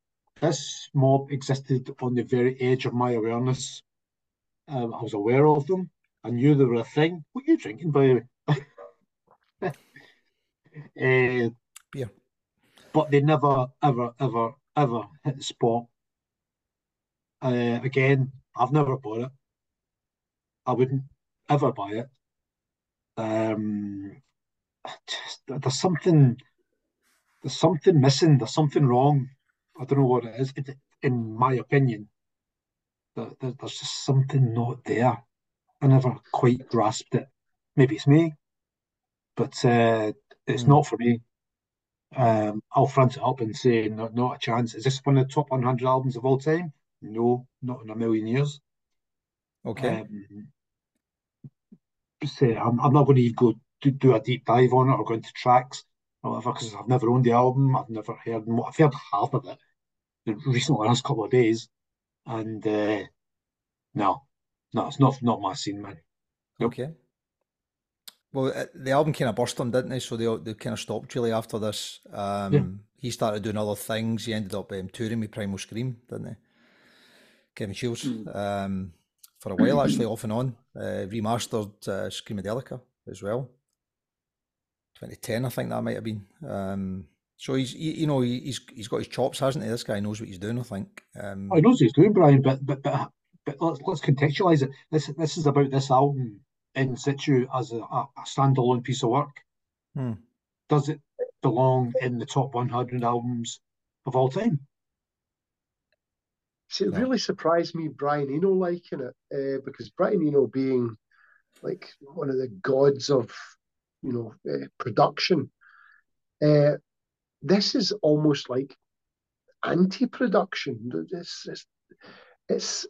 This mob existed on the very edge of my awareness. Um, I was aware of them. I knew they were a thing. What are you drinking, by the way? Uh, Beer. But they never, ever, ever, ever hit the spot uh, again, I've never bought it. I wouldn't ever buy it. Um, just there's something, there's something missing. There's something wrong. I don't know what it is. It, in my opinion, there, there, there's just something not there. I never quite grasped it. Maybe it's me, but uh, it's Hmm. not for me. Um, I'll front it up and say not not a chance. Is this one of the top 100 albums of all time? No, not in a million years. Okay. Um, say I'm, I'm not going to go do, do a deep dive on it or go into tracks or whatever because I've never owned the album. I've never heard. I've heard half of it recently, last couple of days, and uh, no, no, it's not not my scene, man. Nope. Okay. Well, uh, the album kind of burst him, didn't they? So they they kind of stopped really after this. Um, He started doing other things. He ended up um, touring with Primal Scream, didn't he? Kevin Shields. Mm. Um, for a (clears throat) while, actually, off and on. Uh, remastered uh, Screamadelica as well. 2010, I think that might have been. Um, so he's, he, you know, he, he's he's got his chops, hasn't he? This guy knows what he's doing. I think. Um, I know what he's doing, Brian, but but but but let's let's contextualize it. This this is about this album in situ as a, a, a standalone piece of work. Hmm. Does it belong in the top 100 albums of all time? See, it No. really surprised me, Brian Eno liking it, uh, because Brian Eno being like one of the gods of, you know, uh, production. Uh, this is almost like anti-production. It's, it's, it's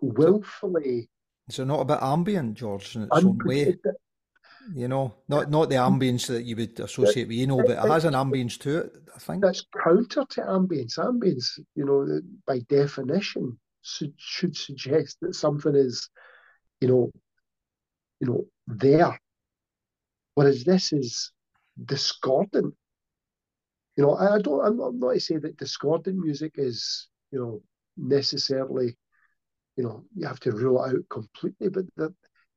willfully so not a bit ambient, George, in its own way. You know, not not the ambience that you would associate with you know, but it has an ambience to it. I think. That's counter to ambience. Ambience, you know, by definition, should, should suggest that something is, you know, you know, there. Whereas this is discordant. You know, I I don't. I'm not, I'm not to say that discordant music is, you know, necessarily, you know, you have to rule it out completely. But that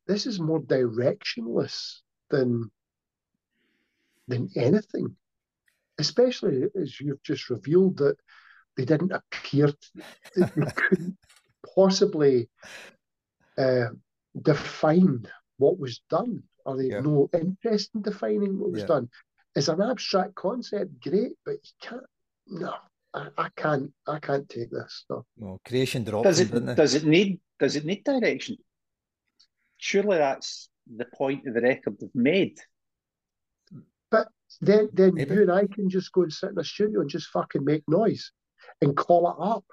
this is more directionless than than anything. Especially as you've just revealed that they didn't appear, they, they couldn't (laughs) possibly uh, define what was done, or they Yeah. no interest in defining what was Yeah. done. It's an abstract concept, great, but you can't. No, I, I can't. I can't take this. No. Well, creation dropped Does it it? does it need does it need direction? Surely that's the point of the record they've made. But then, then Maybe. you and I can just go and sit in a studio and just fucking make noise and call it up.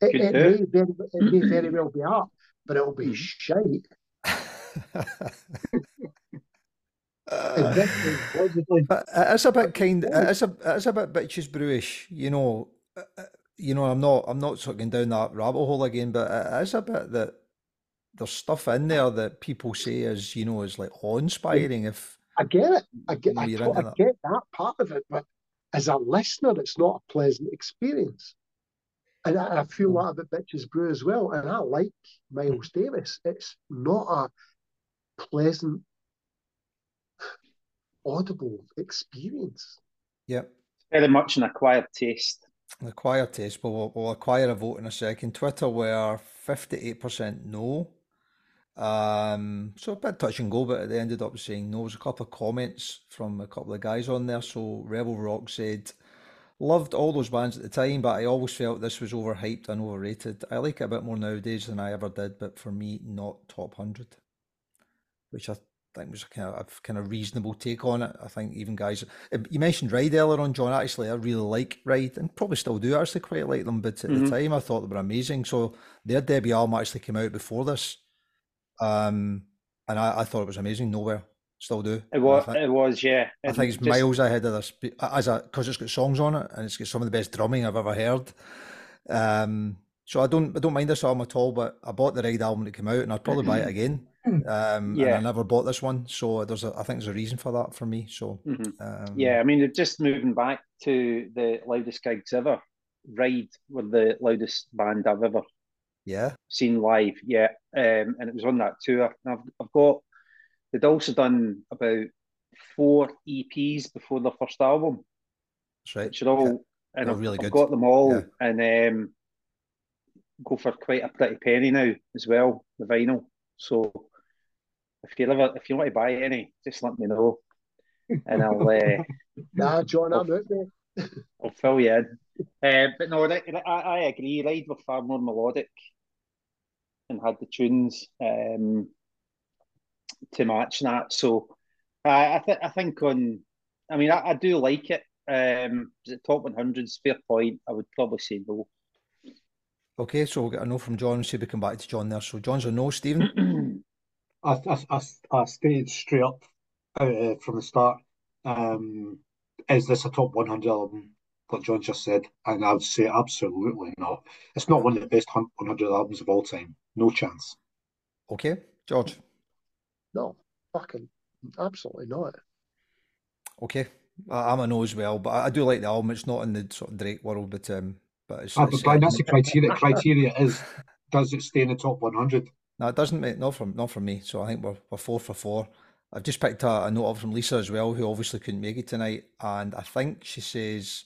It, Could it do. may very, it may (clears throat) very well be up, but it'll be Mhm. shite. (laughs) Uh, And this is Logically, But it's a bit kind. It's a it's a bit bitches brewish, you know. uh, uh, You know, I'm not I'm not going down that rabbit hole again, but it is a bit that there's stuff in there that people say is you know is like awe-inspiring. If I get it. I get, I, to- into I that. get that part of it, but as a listener, it's not a pleasant experience. And I, I feel Mm. that about Bitches Brew as well. And I like Miles Davis. It's not a pleasant, audible experience. yep, Very much an acquired taste. the acquire taste, but we'll, we'll acquire a vote in a second. Twitter were fifty eight percent no. Um, so a bit touch and go, but they ended up saying no. There was a couple of comments from a couple of guys on there. So Rebel Rock said, Loved all those bands at the time, but I always felt this was overhyped and overrated. I like it a bit more nowadays than I ever did, but for me, not top 100. Which I think was a kind of, a kind of reasonable take on it. I think even guys, uh, you mentioned Ride earlier on, John. Actually, I really like Ride and probably still do actually quite like them, but at Mhm. the time I thought they were amazing. So their debut album actually came out before this. Um, and I, I thought it was amazing. Nowhere, still do. It was, think- it was, yeah. I think it's just- miles ahead of this as a because it's got songs on it and it's got some of the best drumming I've ever heard. Um, so I don't I don't mind this album at all, but I bought the Ride album that came out and I'd probably buy it again. Um, and Yeah. I never bought this one, so there's a, I think there's a reason for that for me. So Mhm. um, Yeah, I mean, just moving back to the loudest gigs ever. Ride were the loudest band I've ever yeah, seen live. Yeah, um, and it was on that tour. And I've, I've got. They'd also done about four EPs before their first album, that's right. which are all, and I've, really I've got them all, Yeah. and um, go for quite a pretty penny now as well. The vinyl. So if you ever if you want to buy any, just let me know, and I'll. Uh, (laughs) nah, John, I'm out there. (laughs) I'll fill you in. Uh, but no, I, I agree. Ride were far more melodic and had the tunes um, to match that. So uh, I, th- I think on, I mean, I, I do like it. Um, is it top 100s? Fair point. I would probably say no. Okay, so we'll get a no from John. See if we come back to John there. So John's a no, Stephen. (clears throat) I, I, I, I stayed straight up uh, from the start. Um, is this a top 100 album? What John just said, and I would say absolutely not. It's not one of the best 100 albums of all time. No chance. Okay, George. No, fucking absolutely not. Okay, I'm a no as well, but I do like the album. It's not in the sort of Drake world, but um, but it's, ah, it's but that's the criteria. criteria is does it stay in the top 100? No, it doesn't, mate. Not from not from me. So I think we're we're four for four. I've just picked a, a note up from Lisa as well, who obviously couldn't make it tonight, and I think she says,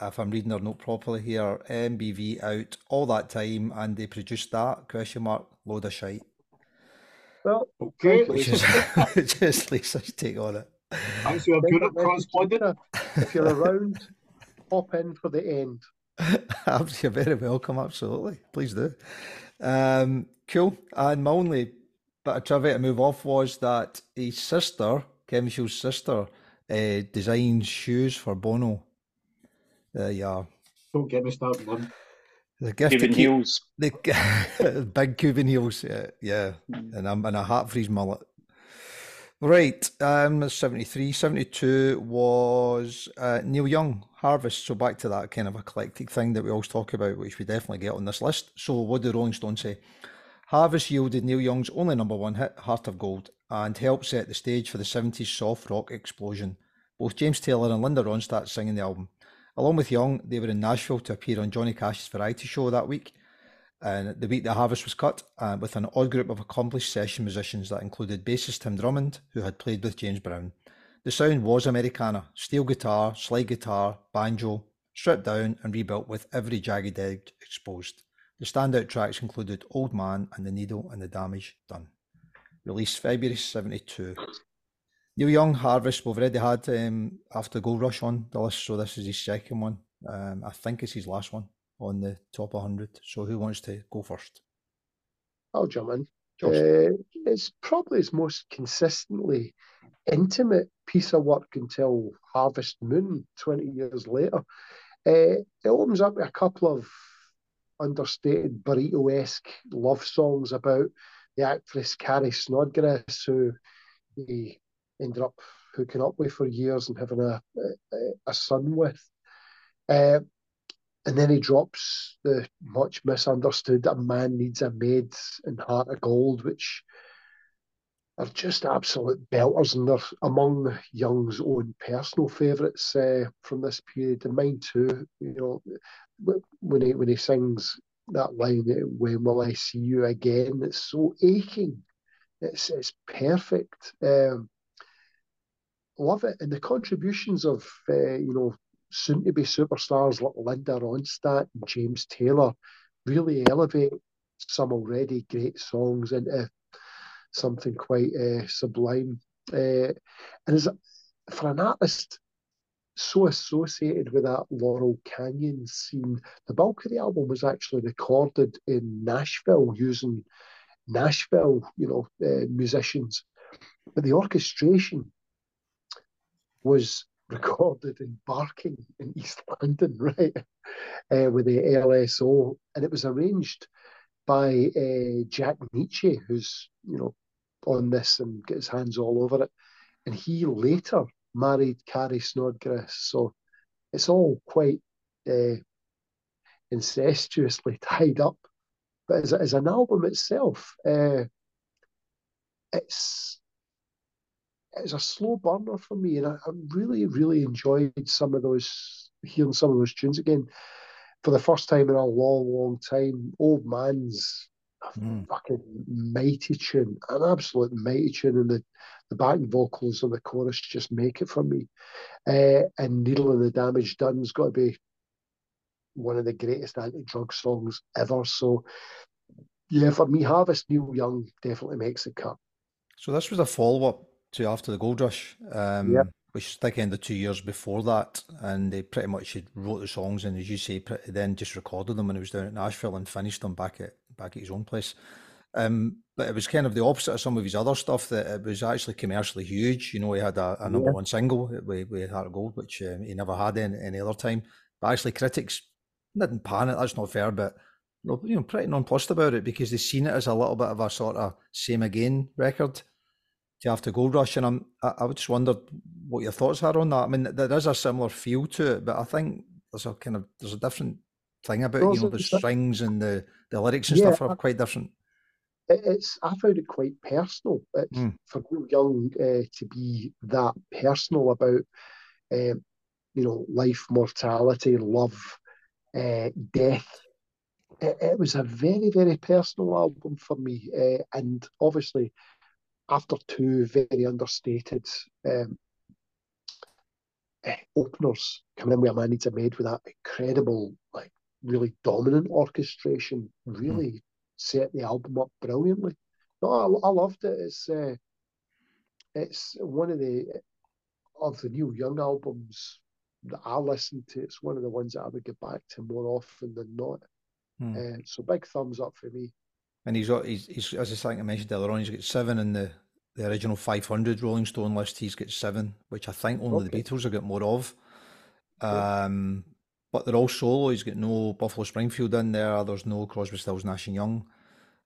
if I'm reading her note properly here, MBV out all that time, and they produced that question mark load of shite. Well, okay. Which is (laughs) just Lisa's take on it. Thanks for your good correspondent. If you're around, pop in for the end. (laughs) You're very welcome, absolutely. Please do. Um, cool. And my only bit of trivia to move off was that his sister, Kevin Shields' sister, uh, designs shoes for Bono. There you are. Don't get me started, man. The gift Cuban keep, heels. The (laughs) big Cuban heels, yeah, yeah. Mm. and I'm in a hat freeze mullet. Right, um, 73, 72 was uh, Neil Young, Harvest. So back to that kind of eclectic thing that we always talk about, which we definitely get on this list. So what did Rolling Stone say? Harvest yielded Neil Young's only number one hit, Heart of Gold, and helped set the stage for the 70s soft rock explosion. Both James Taylor and Linda Ronstadt singing the album. Along with Young, they were in Nashville to appear on Johnny Cash's variety show that week, and the week the Harvest was cut, uh, with an odd group of accomplished session musicians that included bassist Tim Drummond, who had played with James Brown. The sound was Americana, steel guitar, slide guitar, banjo, stripped down and rebuilt with every jagged edge exposed. The standout tracks included Old Man and The Needle and the Damage Done. Released February 72. Neil Young, Harvest, we've already had um, After Gold Rush on the list, so this is his second one. Um, I think it's his last one on the top 100. So who wants to go first? I'll jump in. Uh, it's probably his most consistently intimate piece of work until Harvest Moon 20 years later. Uh, it opens up with a couple of understated burrito esque love songs about the actress Carrie Snodgress, who he ended up hooking up with for years and having a, a, a son with. Uh, and then he drops the much misunderstood "A Man Needs a Maid" and "Heart of Gold," which are just absolute belters, and they're among Young's own personal favourites uh, from this period, and mine too. You know, when he when he sings that line, "When will I see you again?" It's so aching. It's it's perfect. Um, love it, and the contributions of uh, you know soon to be superstars like Linda Ronstadt and James Taylor really elevate some already great songs into something quite uh, sublime. Uh, and as for an artist so associated with that Laurel Canyon scene, the bulk of the album was actually recorded in Nashville using Nashville, you know, uh, musicians. But the orchestration was (laughs) recorded in Barking in East (laughs) London, right, uh, with the LSO, and it was arranged by uh, Jack Nitzsche, who's you know on this and get his hands all over it, and he later married Carrie Snodgress, so it's all quite uh, incestuously (laughs) tied up. But as, as an album itself, uh, it's it's a slow burner for me, and I, I, really, really enjoyed some of those, hearing some of those tunes again for the first time in a long, long time. Old Man's mm. fucking mighty tune, an absolute mighty tune, and the, the backing vocals and the chorus just make it for me. Uh, and Needle and the Damage Done's got to be one of the greatest anti-drug songs ever. So yeah, for me, Harvest Neil Young definitely makes a cut. So this was a follow-up to After the Gold Rush, um, Yep. which is like end of two years before that, and they pretty much had wrote the songs and, as you say, pretty, then just recorded them when he was down at Nashville and finished them back at back at his own place. Um, but it was kind of the opposite of some of his other stuff. That it was actually commercially huge. You know, he had a, a number Yeah. one single with, with Heart of Gold, which um, he never had any, any other time. But actually, critics didn't pan it. That's not fair, but you know, pretty nonplussed about it because they've seen it as a little bit of a sort of same again record to After Gold Rush, and I'm, I, I just wondered what your thoughts are on that. I mean, there is a similar feel to it, but I think there's a kind of there's a different thing about you know the strings and the the lyrics and Yeah, stuff are quite different. It's I found it quite personal. It's Mm. for Neil Young uh, to be that personal about, um, you know, life, mortality, love, uh, death. It, it was a very, very personal album for me, uh, and obviously, after two very understated um, eh, openers coming in a man needs a maid with that incredible, like really dominant orchestration, really set the album up brilliantly. No, I, I loved it. It's uh, it's one of the of the Neil Young albums that I listen to. It's one of the ones that I would get back to more often than not. Hmm. Uh, so big thumbs up for me. And he's got he's, he's as I think I mentioned earlier on, he's got seven in the the original 500 Rolling Stone list. He's got seven, which I think only the Beatles have got more of. Yeah. But they're all solo. He's got no Buffalo Springfield in there. There's no Crosby, Stills, Nash and Young.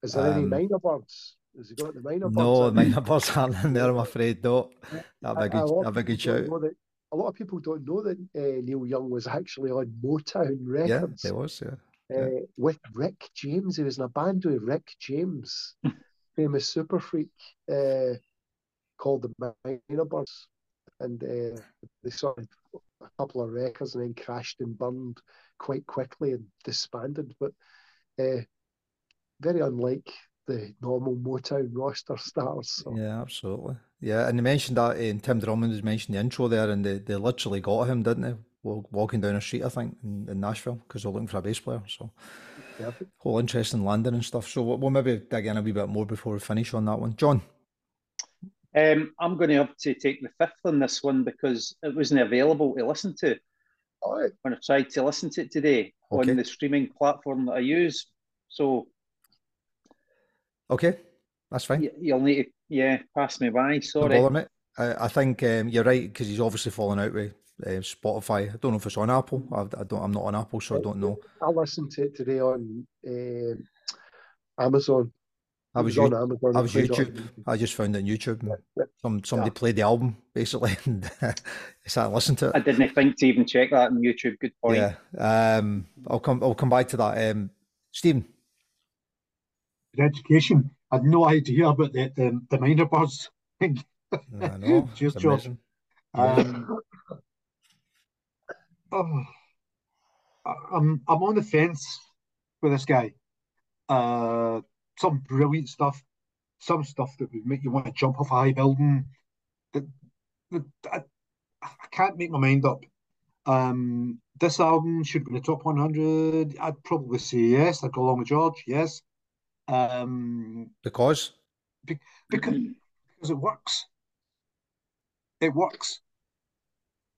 Is there any Um, Mynah Birds? Has he got the Mynah Birds? No, in? Mynah Birds aren't in there. I'm afraid. No, (laughs) that'd be a good, that'd be a good shout. that- A lot of people don't know that uh, Neil Young was actually on Motown Records. Yeah, there was. Yeah. uh, yeah. with Rick James. He was in a band with Rick James, (laughs) famous super freak, uh, called the Mynah Birds, and uh, they sort of a couple of records and then crashed and burned quite quickly and disbanded. But uh, very unlike the normal Motown roster (laughs) stars. So. Yeah, absolutely. Yeah, and you mentioned that, and Tim Drummond has mentioned the intro there, and they, they literally got him, didn't they? Wa- Walking down a street, I think, in, in Nashville, because they're looking for a bass player. So, Perfect. whole interest in landing and stuff. So, we'll, we'll maybe dig in a wee bit more before we finish on that one. John, Um, I'm going to have to take the fifth on this one because it wasn't available to listen to All right. when I tried to listen to it today Okay. on the streaming platform that I use. So okay, that's fine. y- you'll need to, yeah, pass me by. No Sorry. bother. I, I think um, you're right because he's obviously fallen out with uh, Spotify. I don't know if it's on Apple. I, I don't. I'm not on Apple, so I don't know. I listened to it today on um Amazon. I It was on you. Amazon. I was played on YouTube. I just found it on YouTube. Yeah. Some somebody played the album basically, (laughs) and I sat and listened to it. I didn't think to even check that on YouTube. Good point. Yeah. Um, I'll come. I'll come back to that. Um, Stephen. Education. I had no idea about the the, the Mynah Birds thing. I (laughs) know. Cheers, it's George. amazing. Um, oh, I- I'm I'm on the fence with this guy. Uh, some brilliant stuff, some stuff that would make you want to jump off a high building. That, that I, I can't make my mind up. Um, this album should be in the top 100. I'd probably say yes. I'd go along with George. Yes. Um, Because because because it works. It works.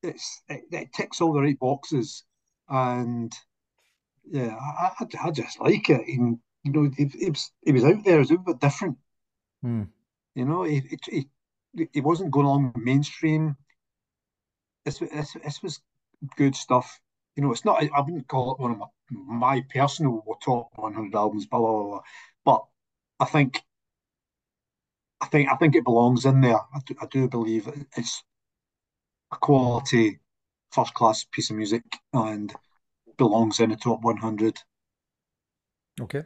It's it, it ticks all the right boxes, and yeah, I, I, I just like it. And you know, he, he was he was out there, he was a bit different. Hmm. You know, he, he he he wasn't going along mainstream. This this this was good stuff. You know, it's not. I wouldn't call it one of my my personal top 100 albums, blah blah blah. blah. But I think I think I think it belongs in there. I do, I do believe it's a quality, first class piece of music and belongs in the top 100. okay,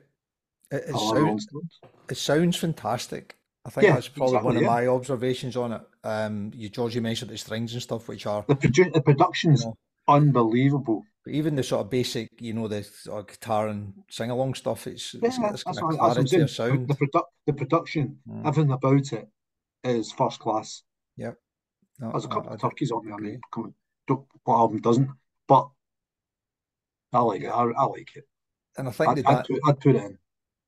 it, it a la Rolling sounds it sounds fantastic. I think Yeah, that's probably one of yeah. my observations on it. Um, you George, you mentioned the strings and stuff, which are The, produ- the production's you know, unbelievable. but even the sort of basic, you know, the sort of guitar and sing along stuff. It's Yeah, it's that's kind of what, that's what I'm clarity of The, sound. the, produ- the production, Mm. everything about it is first class. No, There's a couple I of do turkeys on there. I mean, come on, what album doesn't? But I like it. I, I like it. And I think I'd, that I'd, put, I'd put it in.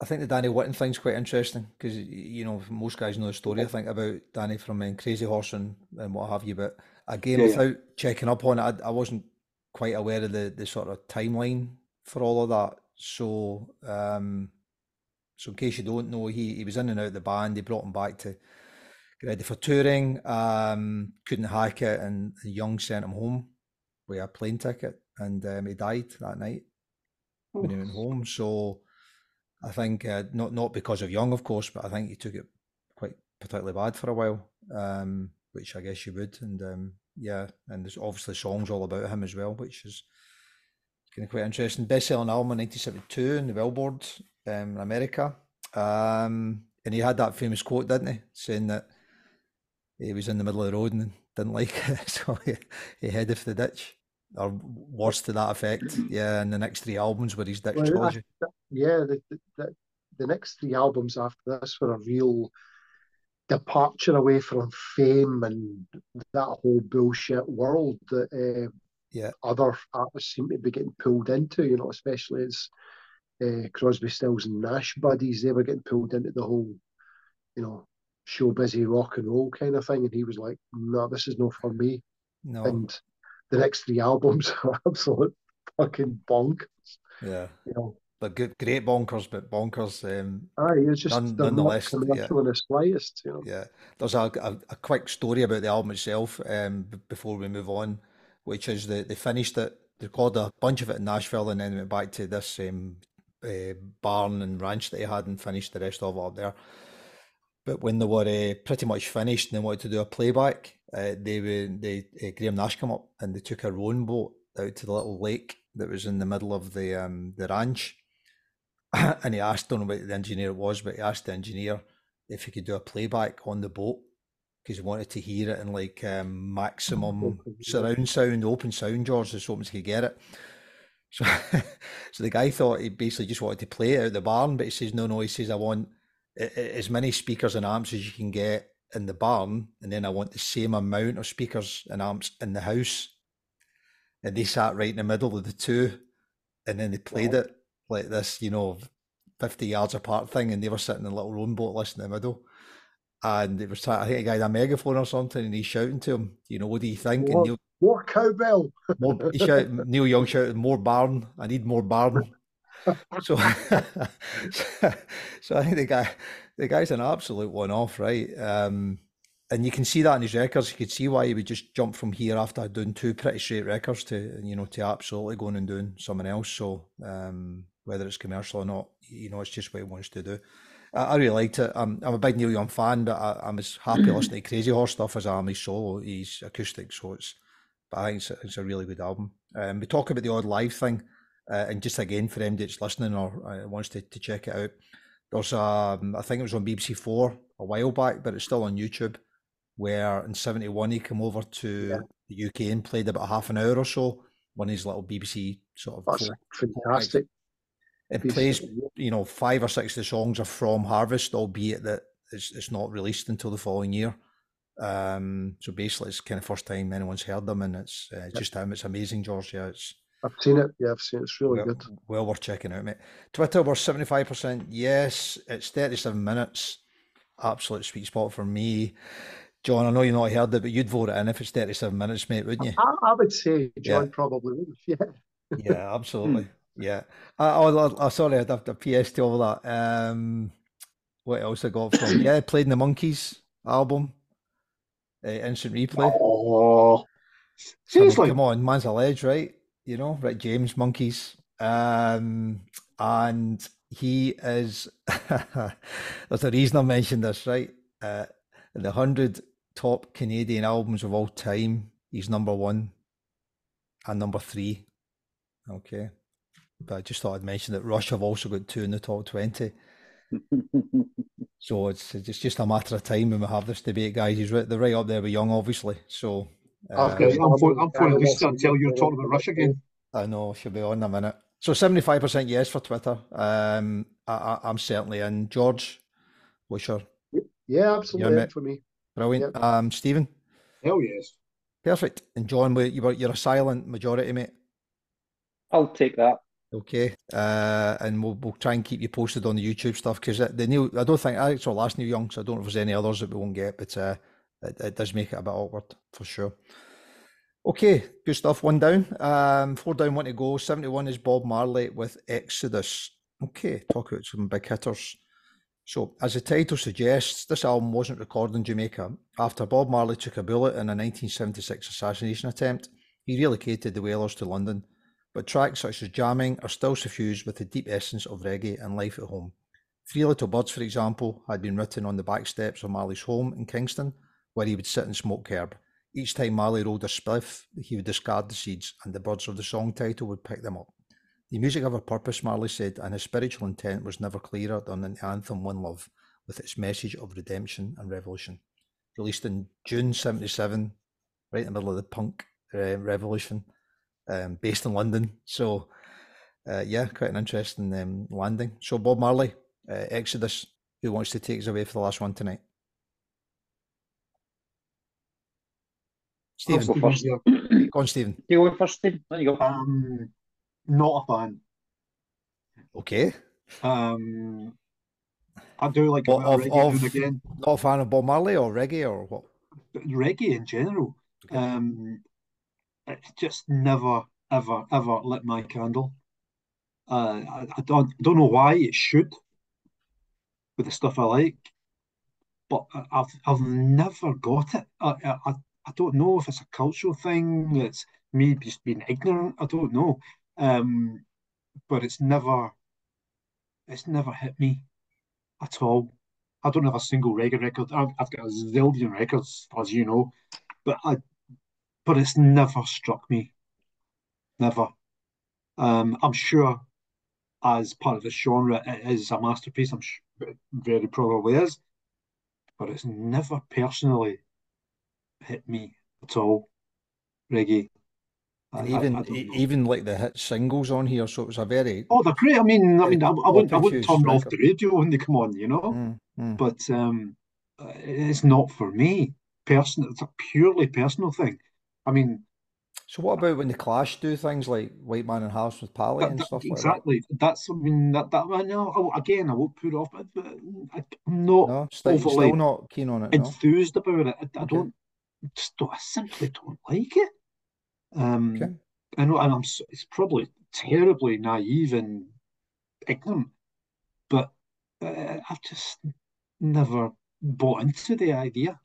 I think the Danny Whitten thing's quite interesting because you know most guys know the story. I think about Danny from um, Crazy Horse and, and what have you. But again, Yeah, yeah. without checking up on it, I, I wasn't quite aware of the the sort of timeline for all of that. So, um, so in case you don't know, he he was in and out of the band. They brought him back to get ready for touring. Um, couldn't hack it, and the Young sent him home with a plane ticket, and um, he died that night when he went home. So I think uh, not not because of Young, of course, but I think he took it quite particularly bad for a while, um, which I guess you would. And um, yeah, and there's obviously songs all about him as well, which is kind of quite interesting. Best-selling album in 1972 in the Billboard um, in America, um, and he had that famous quote, didn't he, saying that he was in the middle of the road and didn't like (laughs) it, so he, he headed for the ditch. Or worse to that effect, yeah. And the next three albums were his ditch Well, trilogy. Yeah, the, the, the, next three albums after this were a real departure away from fame and that whole bullshit world that uh, Yeah. other artists seem to be getting pulled into, you know, especially as uh, Crosby, Stills, and Nash buddies, they were getting pulled into the whole, you know, show busy rock and roll kind of thing. And he was like, no, this is not for me. No, And the next three (laughs) albums are absolute fucking bonkers, yeah. you know. But good, great bonkers, but bonkers. Um, Aye, it's just None- they're nonetheless, yeah. in the slightest, you know. yeah, there's a, a, a quick story about the album itself um, b- before we move on, which is that they finished it, they recorded a bunch of it in Nashville and then went back to this um, uh, barn and ranch that they had and finished the rest of it up there. But when they were uh, pretty much finished and they wanted to do a playback, uh, they were, they uh, Graham Nash come up and they took a rowing boat out to the little lake that was in the middle of the um, the ranch, (clears throat) and he asked, don't know what the engineer it was, but he asked the engineer if he could do a playback on the boat because he wanted to hear it in like um, maximum surround sound, open sound, George, as open as he could get it. (laughs) So, so the guy thought he basically just wanted to play it out the barn, but he says, no, no, he says, I want as many speakers and amps as you can get in the barn, and then I want the same amount of speakers and amps in the house. And they sat right in the middle of the two, and then they played it like this, you know, 50 yards apart thing, and they were sitting in a little rowing boat listening in the middle. And it was, I think a guy had a megaphone or something, and he's shouting to him, you know, what do you think? And What? Neil, More cowbell. (laughs) more, he shout, Neil Young shouted, more barn, I need more barn. (laughs) So, (laughs) so I think the guy, the guy's an absolute one-off, right? Um, and you can see that in his records. You could see why he would just jump from here after doing two pretty straight records to, you know, to absolutely going and doing something else. So, um, whether it's commercial or not, you know, it's just what he wants to do. I, I really liked it. I'm, I'm a big Neil Young fan, but I, I'm as happy listening to Crazy Horse stuff as I am his solo, He's acoustic. So it's, but I think it's a, it's a really good album. Um, we talk about the odd live thing, uh, and just again for anybody that's listening or uh, wants to, to check it out, there's um, I think it was on BBC Four a while back, but it's still on YouTube. Where in '71 he came over to Yeah. the UK and played about half an hour or so, one of his little BBC sort of That's fantastic. It plays you know five or six of the songs are from Harvest, albeit that it's, it's not released until the following year. Um, so basically, it's kind of first time anyone's heard them, and it's uh, just him. It's amazing, George. Yeah, it's I've seen it. Yeah, I've seen it. It's really well, good. well worth checking out, mate. Twitter, we're seventy five percent. Yes, it's thirty seven minutes. Absolute sweet spot for me. John, I know you've not heard it, but you'd vote it in if it's thirty seven minutes, mate, wouldn't you? I, I would say John Yeah. probably would. (laughs) Yeah. Yeah, absolutely. Yeah. Oh, oh, oh, sorry, I'd have to PS to all that. Um, what else I got from? Yeah, played in the Monkees album, uh, Instant Replay. Oh, I mean, seriously? come on, man's a ledge, right? You know, Rick James, Monkees. Um, and he is, (laughs) there's a reason I mentioned this, right? Uh, the 100 top Canadian albums of all time, he's number one and number three. Okay. But I just thought I'd mention that Rush have also got two in the top 20. (laughs) So it's it's just a matter of time when we have this debate, guys. He's right, they're right up there with Young, obviously. So uh, Okay. Okay, I'm for, I'm for at least until you're talking about Rush again. I know she'll be on in a minute. So seventy-five percent yes for Twitter. Um, I, I, I'm certainly in. George, what's your Yeah, absolutely. mate. for me. brilliant? Um, Stephen, Hell yes. perfect. And John, you were you're a silent majority, mate. I'll take that. Okay, uh, and we'll we'll try and keep you posted on the YouTube stuff because the new I don't think I saw last Neil Young, so I don't know if there's any others that we won't get, but uh, it, it does make it a bit awkward for sure. Okay, good stuff. One down, um, four down, one to go. Seventy-one is Bob Marley with Exodus. Okay, talk about some big hitters. So, as the title suggests, this album wasn't recorded in Jamaica after Bob Marley took a bullet in a 1976 assassination attempt. He relocated the Wailers to London but tracks such as Jamming are still suffused with the deep essence of reggae and life at home. Three Little Birds, for example, had been written on the back steps of Marley's home in Kingston, where he would sit and smoke herb. Each time Marley rolled a spliff, he would discard the seeds, and the birds of the song title would pick them up. The music of a purpose, Marley said, and his spiritual intent was never clearer than in the anthem One Love, with its message of redemption and revolution. Released in June 77, right in the middle of the punk uh, revolution, um, based in London. So, uh, yeah, quite an interesting um, landing. So, Bob Marley, uh, Exodus, who wants to take us away for the last one tonight? Stephen, go first. go on, Stephen. (clears throat) You go first, Stephen. There you go. Um, not a fan. Okay. Um, I do like What, of, reggae of again. not a fan of Bob Marley or reggae or what? Reggae in general. Um, it just never, ever, ever lit my candle. Uh, I, I don't, don't know why it should with the stuff I like, but I've, I've never got it. I, I, I don't know if it's a cultural thing. It's me just being ignorant. I don't know. Um, but it's never, it's never hit me at all. I don't have a single reggae record. I've, I've got a zillion records, as you know, but I, but it's never struck me. Never. Um, I'm sure as part of the genre, it is a masterpiece. I'm sure it very probably is, but it's never personally hit me at all. Reggae. I- even I even like the hit singles on here, so it was a very Oh, they're great. I mean, I mean, I, I wouldn't, I wouldn't turn off the radio when they come on, you know. Mm, mm. But um, it's not for me. Personal, it's a purely personal thing. I mean, So what about when the Clash do things like White Man and House with Pally and stuff like that? exactly. That's I mean that that I know. Again, I won't put off, but, I, I'm not? No, still, overly still not keen on it. No. enthused about it. I, I Okay. don't just don't, I simply don't like it. Um, Okay. I know, and I'm it's probably terribly naive and ignorant, but uh, I've just never bought into the idea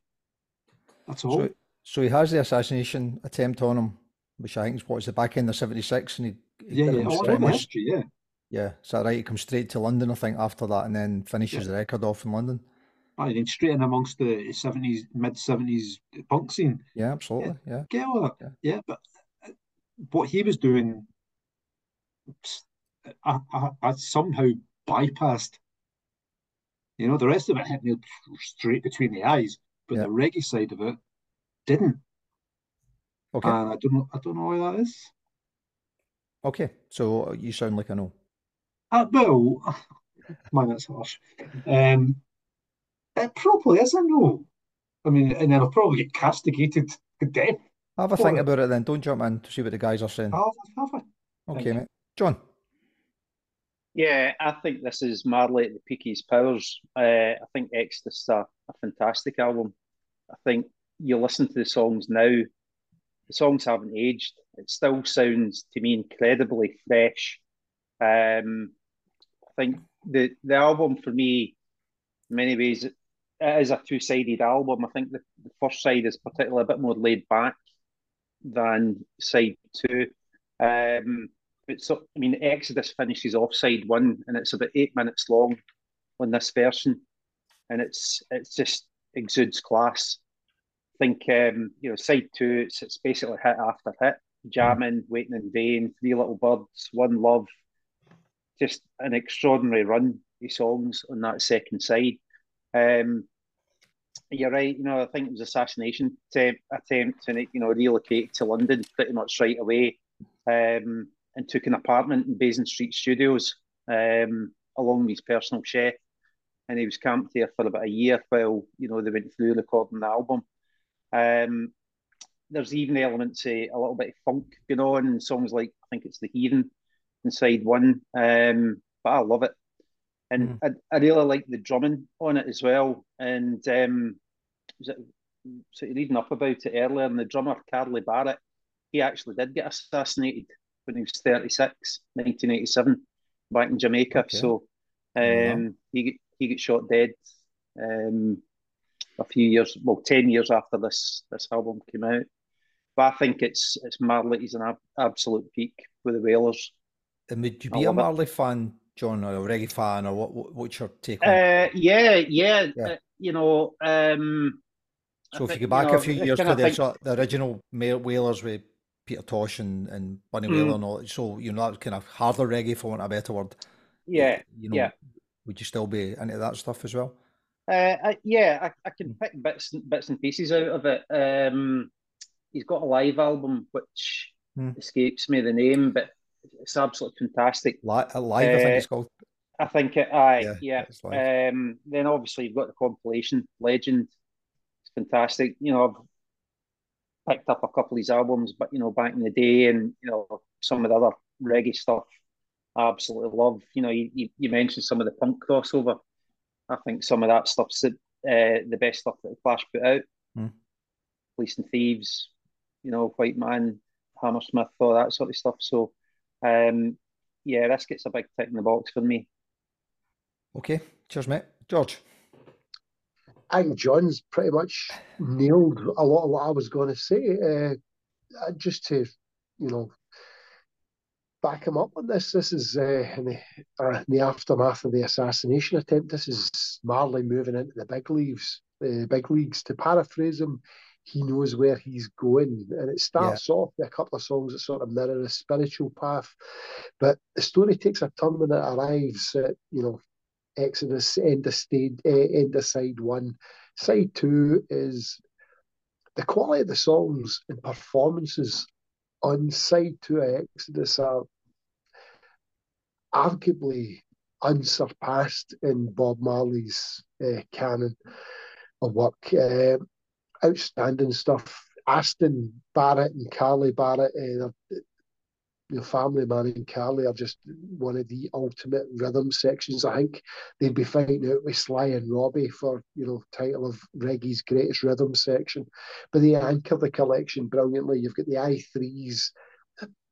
That's all. So, so he has the assassination attempt on him, which I think is what's the back end of '76, and he, he yeah, yeah. Oh, I straight- know the history. Yeah, yeah, is that right? He comes straight to London, I think, after that, and then finishes the record off in London. I mean, straight in amongst the seventies, mid seventies punk scene. Yeah, absolutely. Yeah, Get. Yeah. Yeah, but what he was doing, I, I, I somehow bypassed. You know, the rest of it hit me straight between the eyes, but Yeah. the reggae side of it didn't. okay, And I don't know, I don't know why that is. okay. So you sound like I know. Uh, well, (laughs) man, that's harsh. Um, it probably is, I know. I mean, and then I'll probably get castigated (laughs) to death. Have a For think it. about it then. Don't jump in to see what the guys are saying. Have, have I? Okay, mate. John. Yeah, I think this is Marley at the peak of his powers. Uh, I think Exodus is a, a fantastic album. I think you listen to the songs now, the songs haven't aged. It still sounds to me incredibly fresh. Um, I think the the album for me, in many ways, it is a two sided album. I think the, the first side is particularly a bit more laid back than side two. Um, but so, I mean, Exodus finishes off side one, and it's about eight minutes long on this version, and it's it's just exudes class. Think um, you know, side two, it's, it's basically hit after hit, jamming, waiting in vain, three little birds, one love, just an extraordinary run of songs on that second side. Um, you're right. You know, I think it was assassination attempt, attempt and it, you know, relocated to London pretty much right away, um, and took an apartment in Basing Street Studios, um, along with his personal chef, and he was camped there for about a year while you know they went through recording the album. Um, there's even elements of a little bit of funk going on in songs like I think it's the Heathen, inside one. Um, but I love it, and I, I really like the drumming on it as well. And um, was it, so reading up about it earlier, and the drummer Carly Barrett, he actually did get assassinated when he was 36, 1987, back in Jamaica. Okay. So um, he he got shot dead um, a few years, well, ten years after this this album came out. But I think it's it's Marley. He's an ab- absolute peak with the Wailers. And would you be a love it. Marley fan, John, or a reggae fan, or what? what what's your take on? it? Uh, yeah, yeah, Yeah. uh, you know. Um, I So if you go back know, a few years to the, think- the original Wailers with Peter Tosh and, and Bunny Mm. Wailer and all, so you know that was kind of harder reggae for want of a better word. yeah, You know, yeah. would you still be into that stuff as well? Uh, I, yeah, I, I can pick bits and bits and pieces out of it. Um, he's got a live album which Hmm. escapes me the name, but it's absolutely fantastic. Li- uh, live, I think Uh, it's called. I think it. Aye, Yeah, yeah. Um, then obviously you've got the compilation Legend. It's fantastic. You know, I've picked up a couple of these albums, but you know, back in the day, and you know, some of the other reggae stuff, I absolutely love. You know, you, you mentioned some of the punk crossover. I think some of that stuff's the, uh, the best stuff that the Clash put out. Hmm. Police and Thieves, you know, White Man, Hammersmith, all that sort of stuff. So, um, yeah, this gets a big tick in the box for me. Okay, cheers, mate. George. I think John's pretty much nailed a lot of what I was going to say. Uh, uh, just to, you know, back him up on this, this is uh, in, the, uh, in the aftermath of the assassination attempt. This is Marley moving into the big leagues. The big leagues. To paraphrase him, he knows where he's going, and it starts off with a couple of songs that sort of mirror a spiritual path, but the story takes a turn when it arrives at you know Exodus end of stage, uh, end of side one. Side two is the quality of the songs and performances on side two of Exodus are arguably unsurpassed in Bob Marley's uh, canon of work. Uh, outstanding stuff. Aston Barrett and Carly Barrett, uh, family man and Carly are just one of the ultimate rhythm sections. I think they'd be fighting out with Sly and Robbie for you know title of reggae's greatest rhythm section. But they anchor the collection brilliantly. You've got the I threes,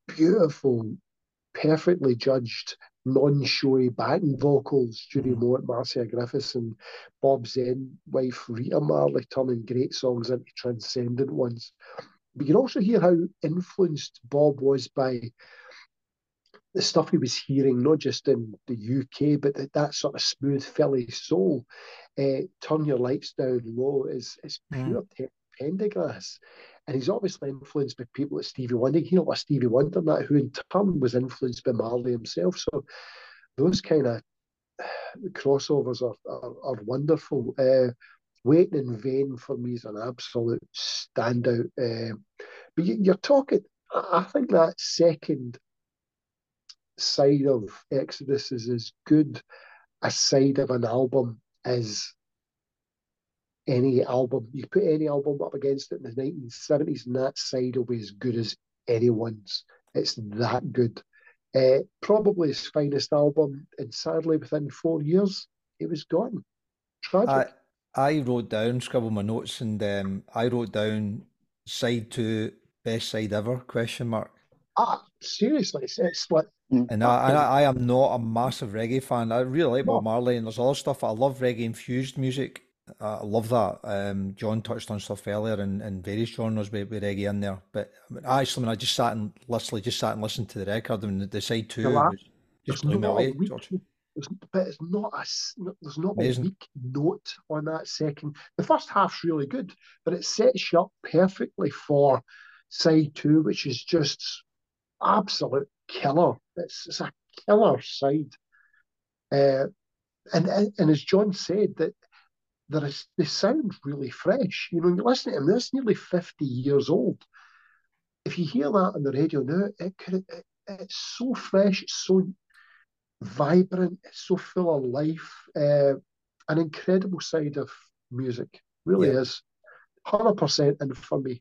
beautiful, perfectly judged, non-showy backing vocals. Judy Mowatt, Marcia Griffiths, and Bob Zen wife Rita Marley turning great songs into transcendent ones. But you can also hear how influenced Bob was by the stuff he was hearing, not just in the UK, but that, that sort of smooth Philly soul. Uh, Turn Your Lights Down Low is, is pure mm. Pendergrass. And he's obviously influenced by people like Stevie Wonder. You know, like Stevie Wonder, that who in turn was influenced by Marley himself. So those kind of crossovers are, are, are wonderful. Uh, Waiting in Vain for me is an absolute standout. Uh, but you, are talking, I think that second side of Exodus is as good a side of an album as any album. You put any album up against it in the 1970s, and that side will be as good as anyone's. It's that good. Uh, probably his finest album, and sadly, within four years, it was gone. Tragic. I wrote down, scribbled my notes, and um, I wrote down side two, best side ever? Question mark. Ah, seriously, it's, it's like. And I, I, I am not a massive reggae fan. I really like Bob Marley, and there's other stuff. I love reggae infused music. I love that. Um, John touched on stuff earlier, and, and various genres with, with reggae in there. But I mean, actually, when I just sat and literally just sat and listened to the record, and the side two was just blew me away. There's, but it's not a there's not Amazing. a weak note on that second. The first half's really good, but it sets you up perfectly for side two, which is just absolute killer. It's, it's a killer side. Uh, and, and and as John said, that there is they sound really fresh. You know, you listen to them, that's nearly 50 years old. If you hear that on the radio now, it could it, it's so fresh, it's so vibrant, it's so full of life. Uh, an incredible side of music, really yeah. is. 100% in for me.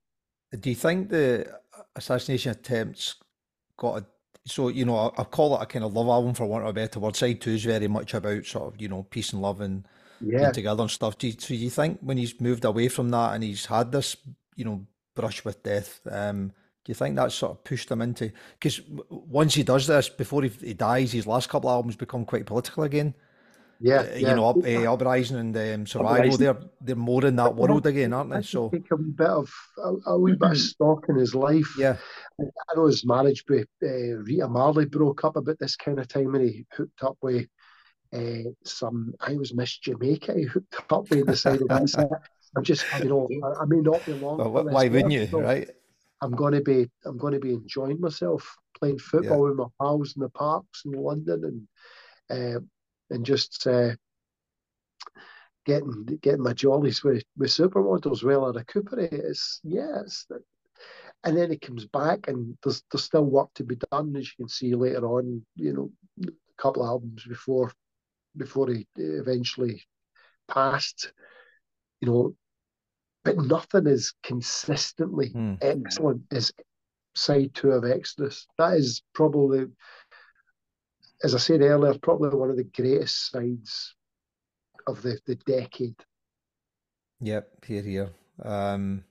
Do you think the assassination attempts got a, so you know, I, I call it a kind of love album for want of a better word. Side two is very much about sort of you know peace and love and Yeah, together and stuff. Do you, so you think when he's moved away from that and he's had this you know brush with death, um, do you think that sort of pushed him into? Because once he does this, before he, he dies, his last couple of albums become quite political again. yeah, Uh, yeah. You know, up, uh, Uprising and um, Survival. Uprising. They're they're more in that world again, aren't they? So a wee bit of a, a wee bit of (clears throat) stock in his life. yeah, I know his marriage with uh, Rita Marley broke up about this kind of time, and he hooked up with uh, some. I was Miss Jamaica. Hooked up with decided that's it. I'm just, you know, I, I may not be long. well, why wouldn't you, so right? I'm going to be, I'm going to be enjoying myself playing football with my pals in the parks in London, and uh, and just uh, getting getting my jollies with with supermodels while I recuperate. It's yeah, it's and then he comes back and there's there's still work to be done as you can see later on you know a couple of albums before before he eventually passed you know but nothing is consistently Hmm. excellent as side two of Exodus that is probably as I said earlier probably one of the greatest sides of the, the decade Yep, here, here. Um,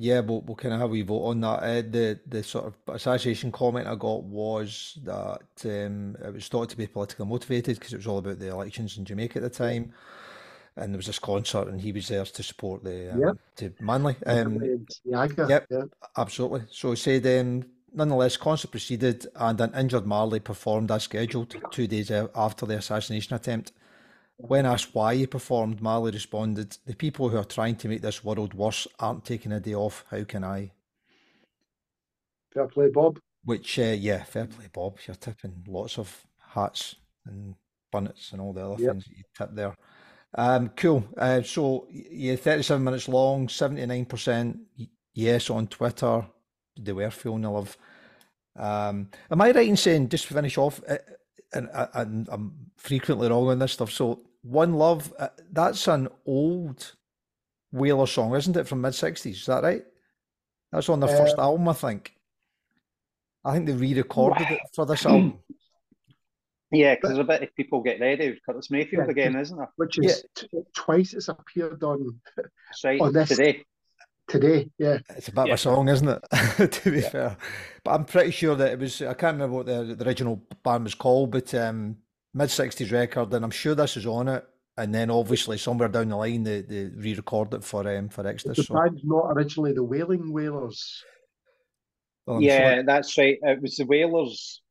yeah, we'll, we'll kind of have a wee vote on that. Uh, the the sort of association comment I got was that um, it was thought to be politically motivated because it was all about the elections in Jamaica at the time, and there was this concert and he was there to support the um, Yeah. to Manley. Um, yep. yeah. Absolutely. So he said, um, nonetheless, concert proceeded and an injured Marley performed as scheduled two days after the assassination attempt. When asked why he performed, Marley responded, The people who are trying to make this world worse aren't taking a day off. How can I? fair play Bob Which, uh, yeah, fair play, Bob. You're tipping lots of hats and bonnets and all the other Yep. things that you tip there. Um, cool. Uh, so, yeah, 37 minutes long, 79% yes on Twitter. They were feeling the love. Um, am I right in saying, just to finish off, uh, and, uh, and I'm frequently wrong on this stuff, so One Love, uh, that's an old Wailer song, isn't it, from mid 60s? Is that right? That's on their first album, I think. I think they re-recorded it for this album. (clears throat) Yeah, because there's a bit of people get ready with Curtis Mayfield Yeah. again, isn't there? which is t- twice it's appeared on That's right. On this- Today. today. Yeah, It's a bit of Yeah. a song, isn't it? (laughs) to be fair, but I'm pretty sure that it was. I can't remember what the, the original band was called, but um, mid '60s record, and I'm sure this is on it. And then obviously somewhere down the line they, they re-record it for um, for the Exodus. So, band's not originally the Wailing Wailers. well, I'm sure- yeah, that's right. It was the Wailers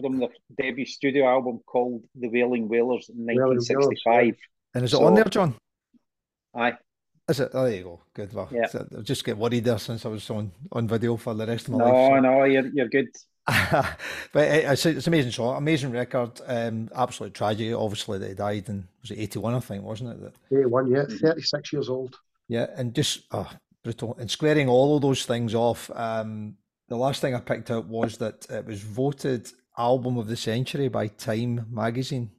from the debut studio album called The Wailing Wailers in Wailing Wailers, 1965. And is it so- on there, John? Aye. Is it? Oh, there you go. Good. Well, Yeah. I just get worried there since I was on, on video for the rest of my No, life. so- no, you're, you're good. (laughs) but it's, it's an amazing song, amazing record. Um, absolute tragedy, obviously, that he died in was it eighty one, I think, wasn't it? That, Yeah, one yeah, Mhm. 36 years old. yeah, and just oh, brutal. And squaring all of those things off. Um, the last thing I picked out was that it was voted album of the century by Time magazine.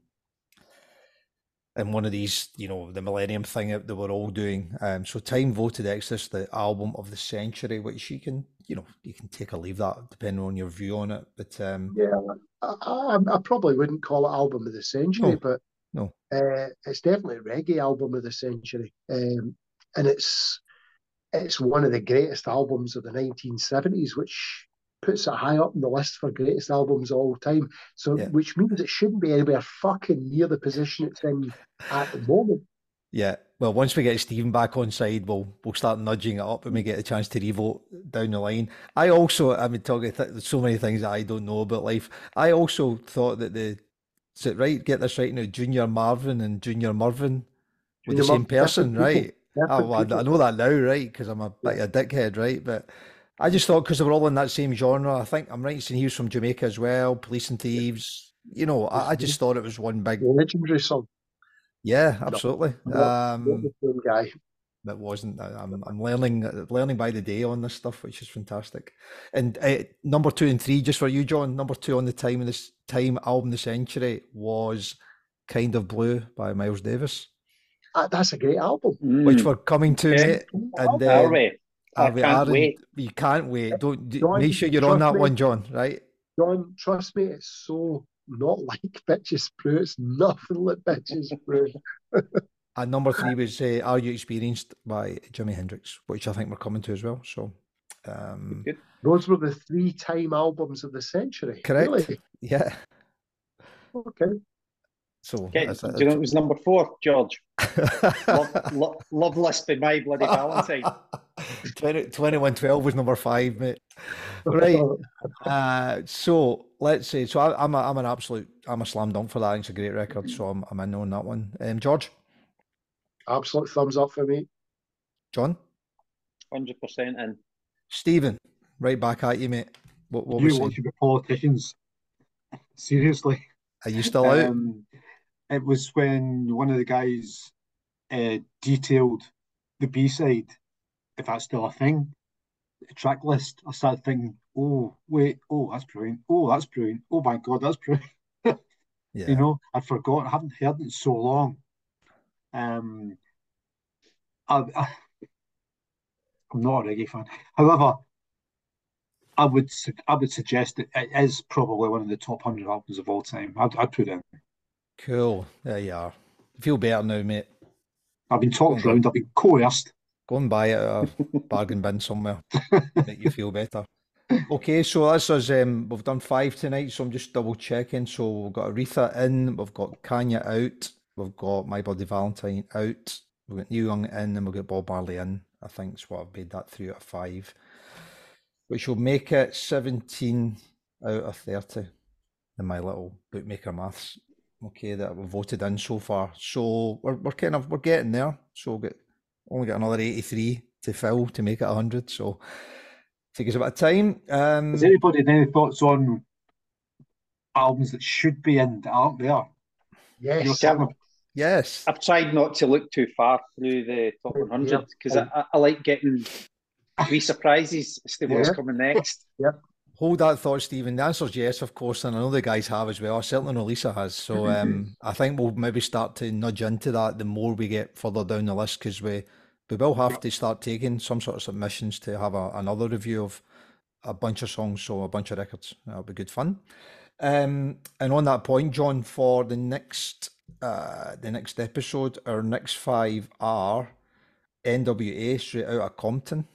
And one of these, you know, the Millennium thing that they were all doing. Um, so Time voted Exodus the album of the century, which you can, you know, you can take or leave that depending on your view on it. But um, Yeah, I, I, I probably wouldn't call it album of the century, No, but no. uh, it's definitely a reggae album of the century, um, and it's it's one of the greatest albums of the 1970s, which puts it high up on the list for greatest albums of all time. So, Yeah. which means it shouldn't be anywhere fucking near the position it's in at the moment. Yeah, well, once we get Stephen back on side, we'll we'll start nudging it up and we get a chance to revote down the line. I also, I mean, talking th- so many things that I don't know about life. I also thought that the is it right? Get this right now. Junior Marvin and Junior Murvin were the same person, right? Oh, well, I, know that now, right? Because I'm a bit of a dickhead, right? But I just thought because they were all in that same genre. I think I'm right in saying he was from Jamaica as well. Police and Thieves. You know, I, I just thought it was one big. Legendary song. Yeah, absolutely. Not Um, the same guy. that wasn't. I- I'm I'm learning uh, learning by the day on this stuff, which is fantastic. And uh, number two and three, just for you, John. Number two on the time of this time album, of the century was "Kind of Blue" by Miles Davis, Ah, that's a great album. which Mm. we're coming to, Yeah. mate. And Are uh, we? I are we- can't Aaron, wait. You can't wait. Don't John, make sure you're on that me. one, John. Right? John, trust me, it's so not (laughs) like Bitches Brew. It's nothing like Bitches (laughs) Brew. And number three was uh, Are You Experienced by Jimi Hendrix, which I think we're coming to as well. So, um, Those were the three time albums of the century. Correct. Really? yeah. Okay. So, Okay, that's do you know it was number four, George? (laughs) Love, lo- Loveless by my bloody Valentine. (laughs) 20, 2112 was number five, mate. Right. (laughs) Uh, so let's say, so I, I'm a, I'm an absolute, I'm a slam dunk for that. It's a great record. So I'm, I'm in on that one. Um, George, Absolute thumbs up for me. John, Hundred percent in. Stephen, right back at you, mate. What, what you was want to be politicians? Seriously. Are you still out? Um, it was when one of the guys uh, detailed the B side, if that's still a thing, the track list. I started thinking, oh, wait, oh, that's brilliant. Oh, that's brilliant. Oh, my God, that's brilliant. (laughs) Yeah. You know, I'd forgotten, I haven't heard it in so long. Um, I, I, I'm not a reggae fan. However, I would I would suggest that it is probably one of the top hundred albums of all time. I'd, I'd put it in. Cool. There you are. Feel better now, mate. I've been talked around. I've been coerced. Go and buy it at a (laughs) bargain bin somewhere. (laughs) Make you feel better. Okay, so that's us. Um, we've done five tonight, so I'm just double checking. So we've got Aretha in, we've got Kanye out, we've got My Bloody Valentine out, we've got Neil Young in, and we've got Bob Marley in. I think is what I've made that three out of five, which will make it 17 out of 30 in my little bookmaker maths. Okay, that we've voted in so far. So we're, we're kind of we're getting there. So we'll get only got another 83 to fill to make it 100. So take us a bit of time. Um, Has anybody any thoughts on albums that should be in that aren't there? You know, Yes. yes. I've tried not to look too far through the top 100 because I, I, I like getting wee surprises as to what's Yeah. coming next. Hold that thought, Stephen. The answer is yes, of course, and I know the guys have as well. Certainly know Lisa has. So um, I think we'll maybe start to nudge into that the more we get further down the list because we we will have to start taking some sort of submissions to have a, another review of a bunch of songs, so a bunch of records. That'll be good fun. Um, and on that point, John, for the next uh, the next episode, our next five are NWA straight out of Compton.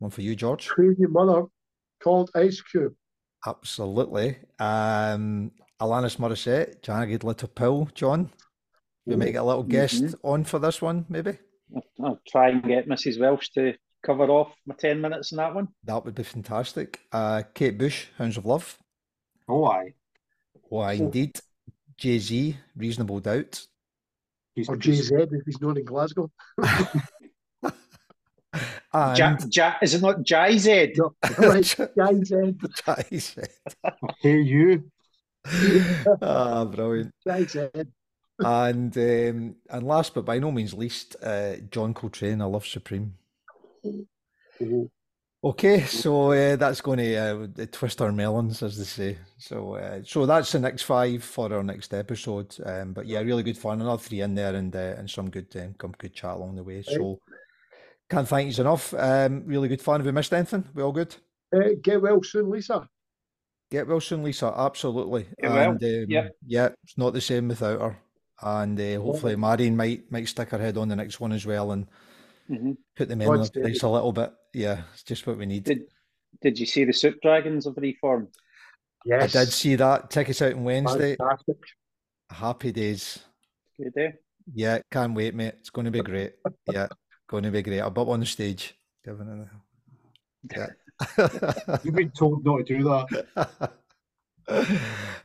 One for you, George. Crazy mother called Ice Cube. Absolutely. Um, Alanis Morissette, Jagged Little Pill, John. We make a little guest on for this one, maybe. I'll try and get Mrs. Welsh to cover off my 10 minutes in that one. That would be fantastic. Uh, Kate Bush, Hounds of Love. Oh, aye. Why, indeed. Jay Z, Reasonable Doubt. He's Or the piece. JZ if he's known in Glasgow. (laughs) And Ja, ja, is it not Jai Z? No, right, JZ. Jay Z. Hey, you. (laughs) ah, brilliant. JZ. And um, and last but by no means least, uh, John Coltrane, I Love Supreme. Okay, so uh, that's going to uh, twist our melons, as they say. So, uh, so that's the next five for our next episode. Um, but yeah, really good fun. Another three in there, and uh, and some good, um, good chat along the way. So, can't thank you enough. Um, really good fun. Have we missed anything? We all good? Uh, get well soon, Lisa. Get well soon, Lisa. Absolutely. Get well. Um, Yep. yeah, it's not the same without her. And uh, hopefully, Marion might might stick her head on the next one as well and hmm put the men in their place a little bit. Yeah, it's just what we need. Did Did you see the Soup Dragons have reformed? Yes. I did see that. Tickets out on Wednesday. Fantastic. Happy days. Good day. Yeah, can't wait, mate. It's going to be great. Yeah, going to be great. I'm up on the stage. Giving it Yeah. (laughs) You've been told not to do that.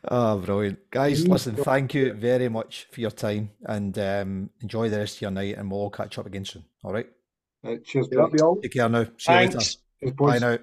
oh, (laughs) brilliant. Guys, listen, thank you very much for your time and um, enjoy the rest of your night and we'll all catch up again soon. All right. Uh, cheers, That'll be all. Take care now. See you later. Thanks. Bye now.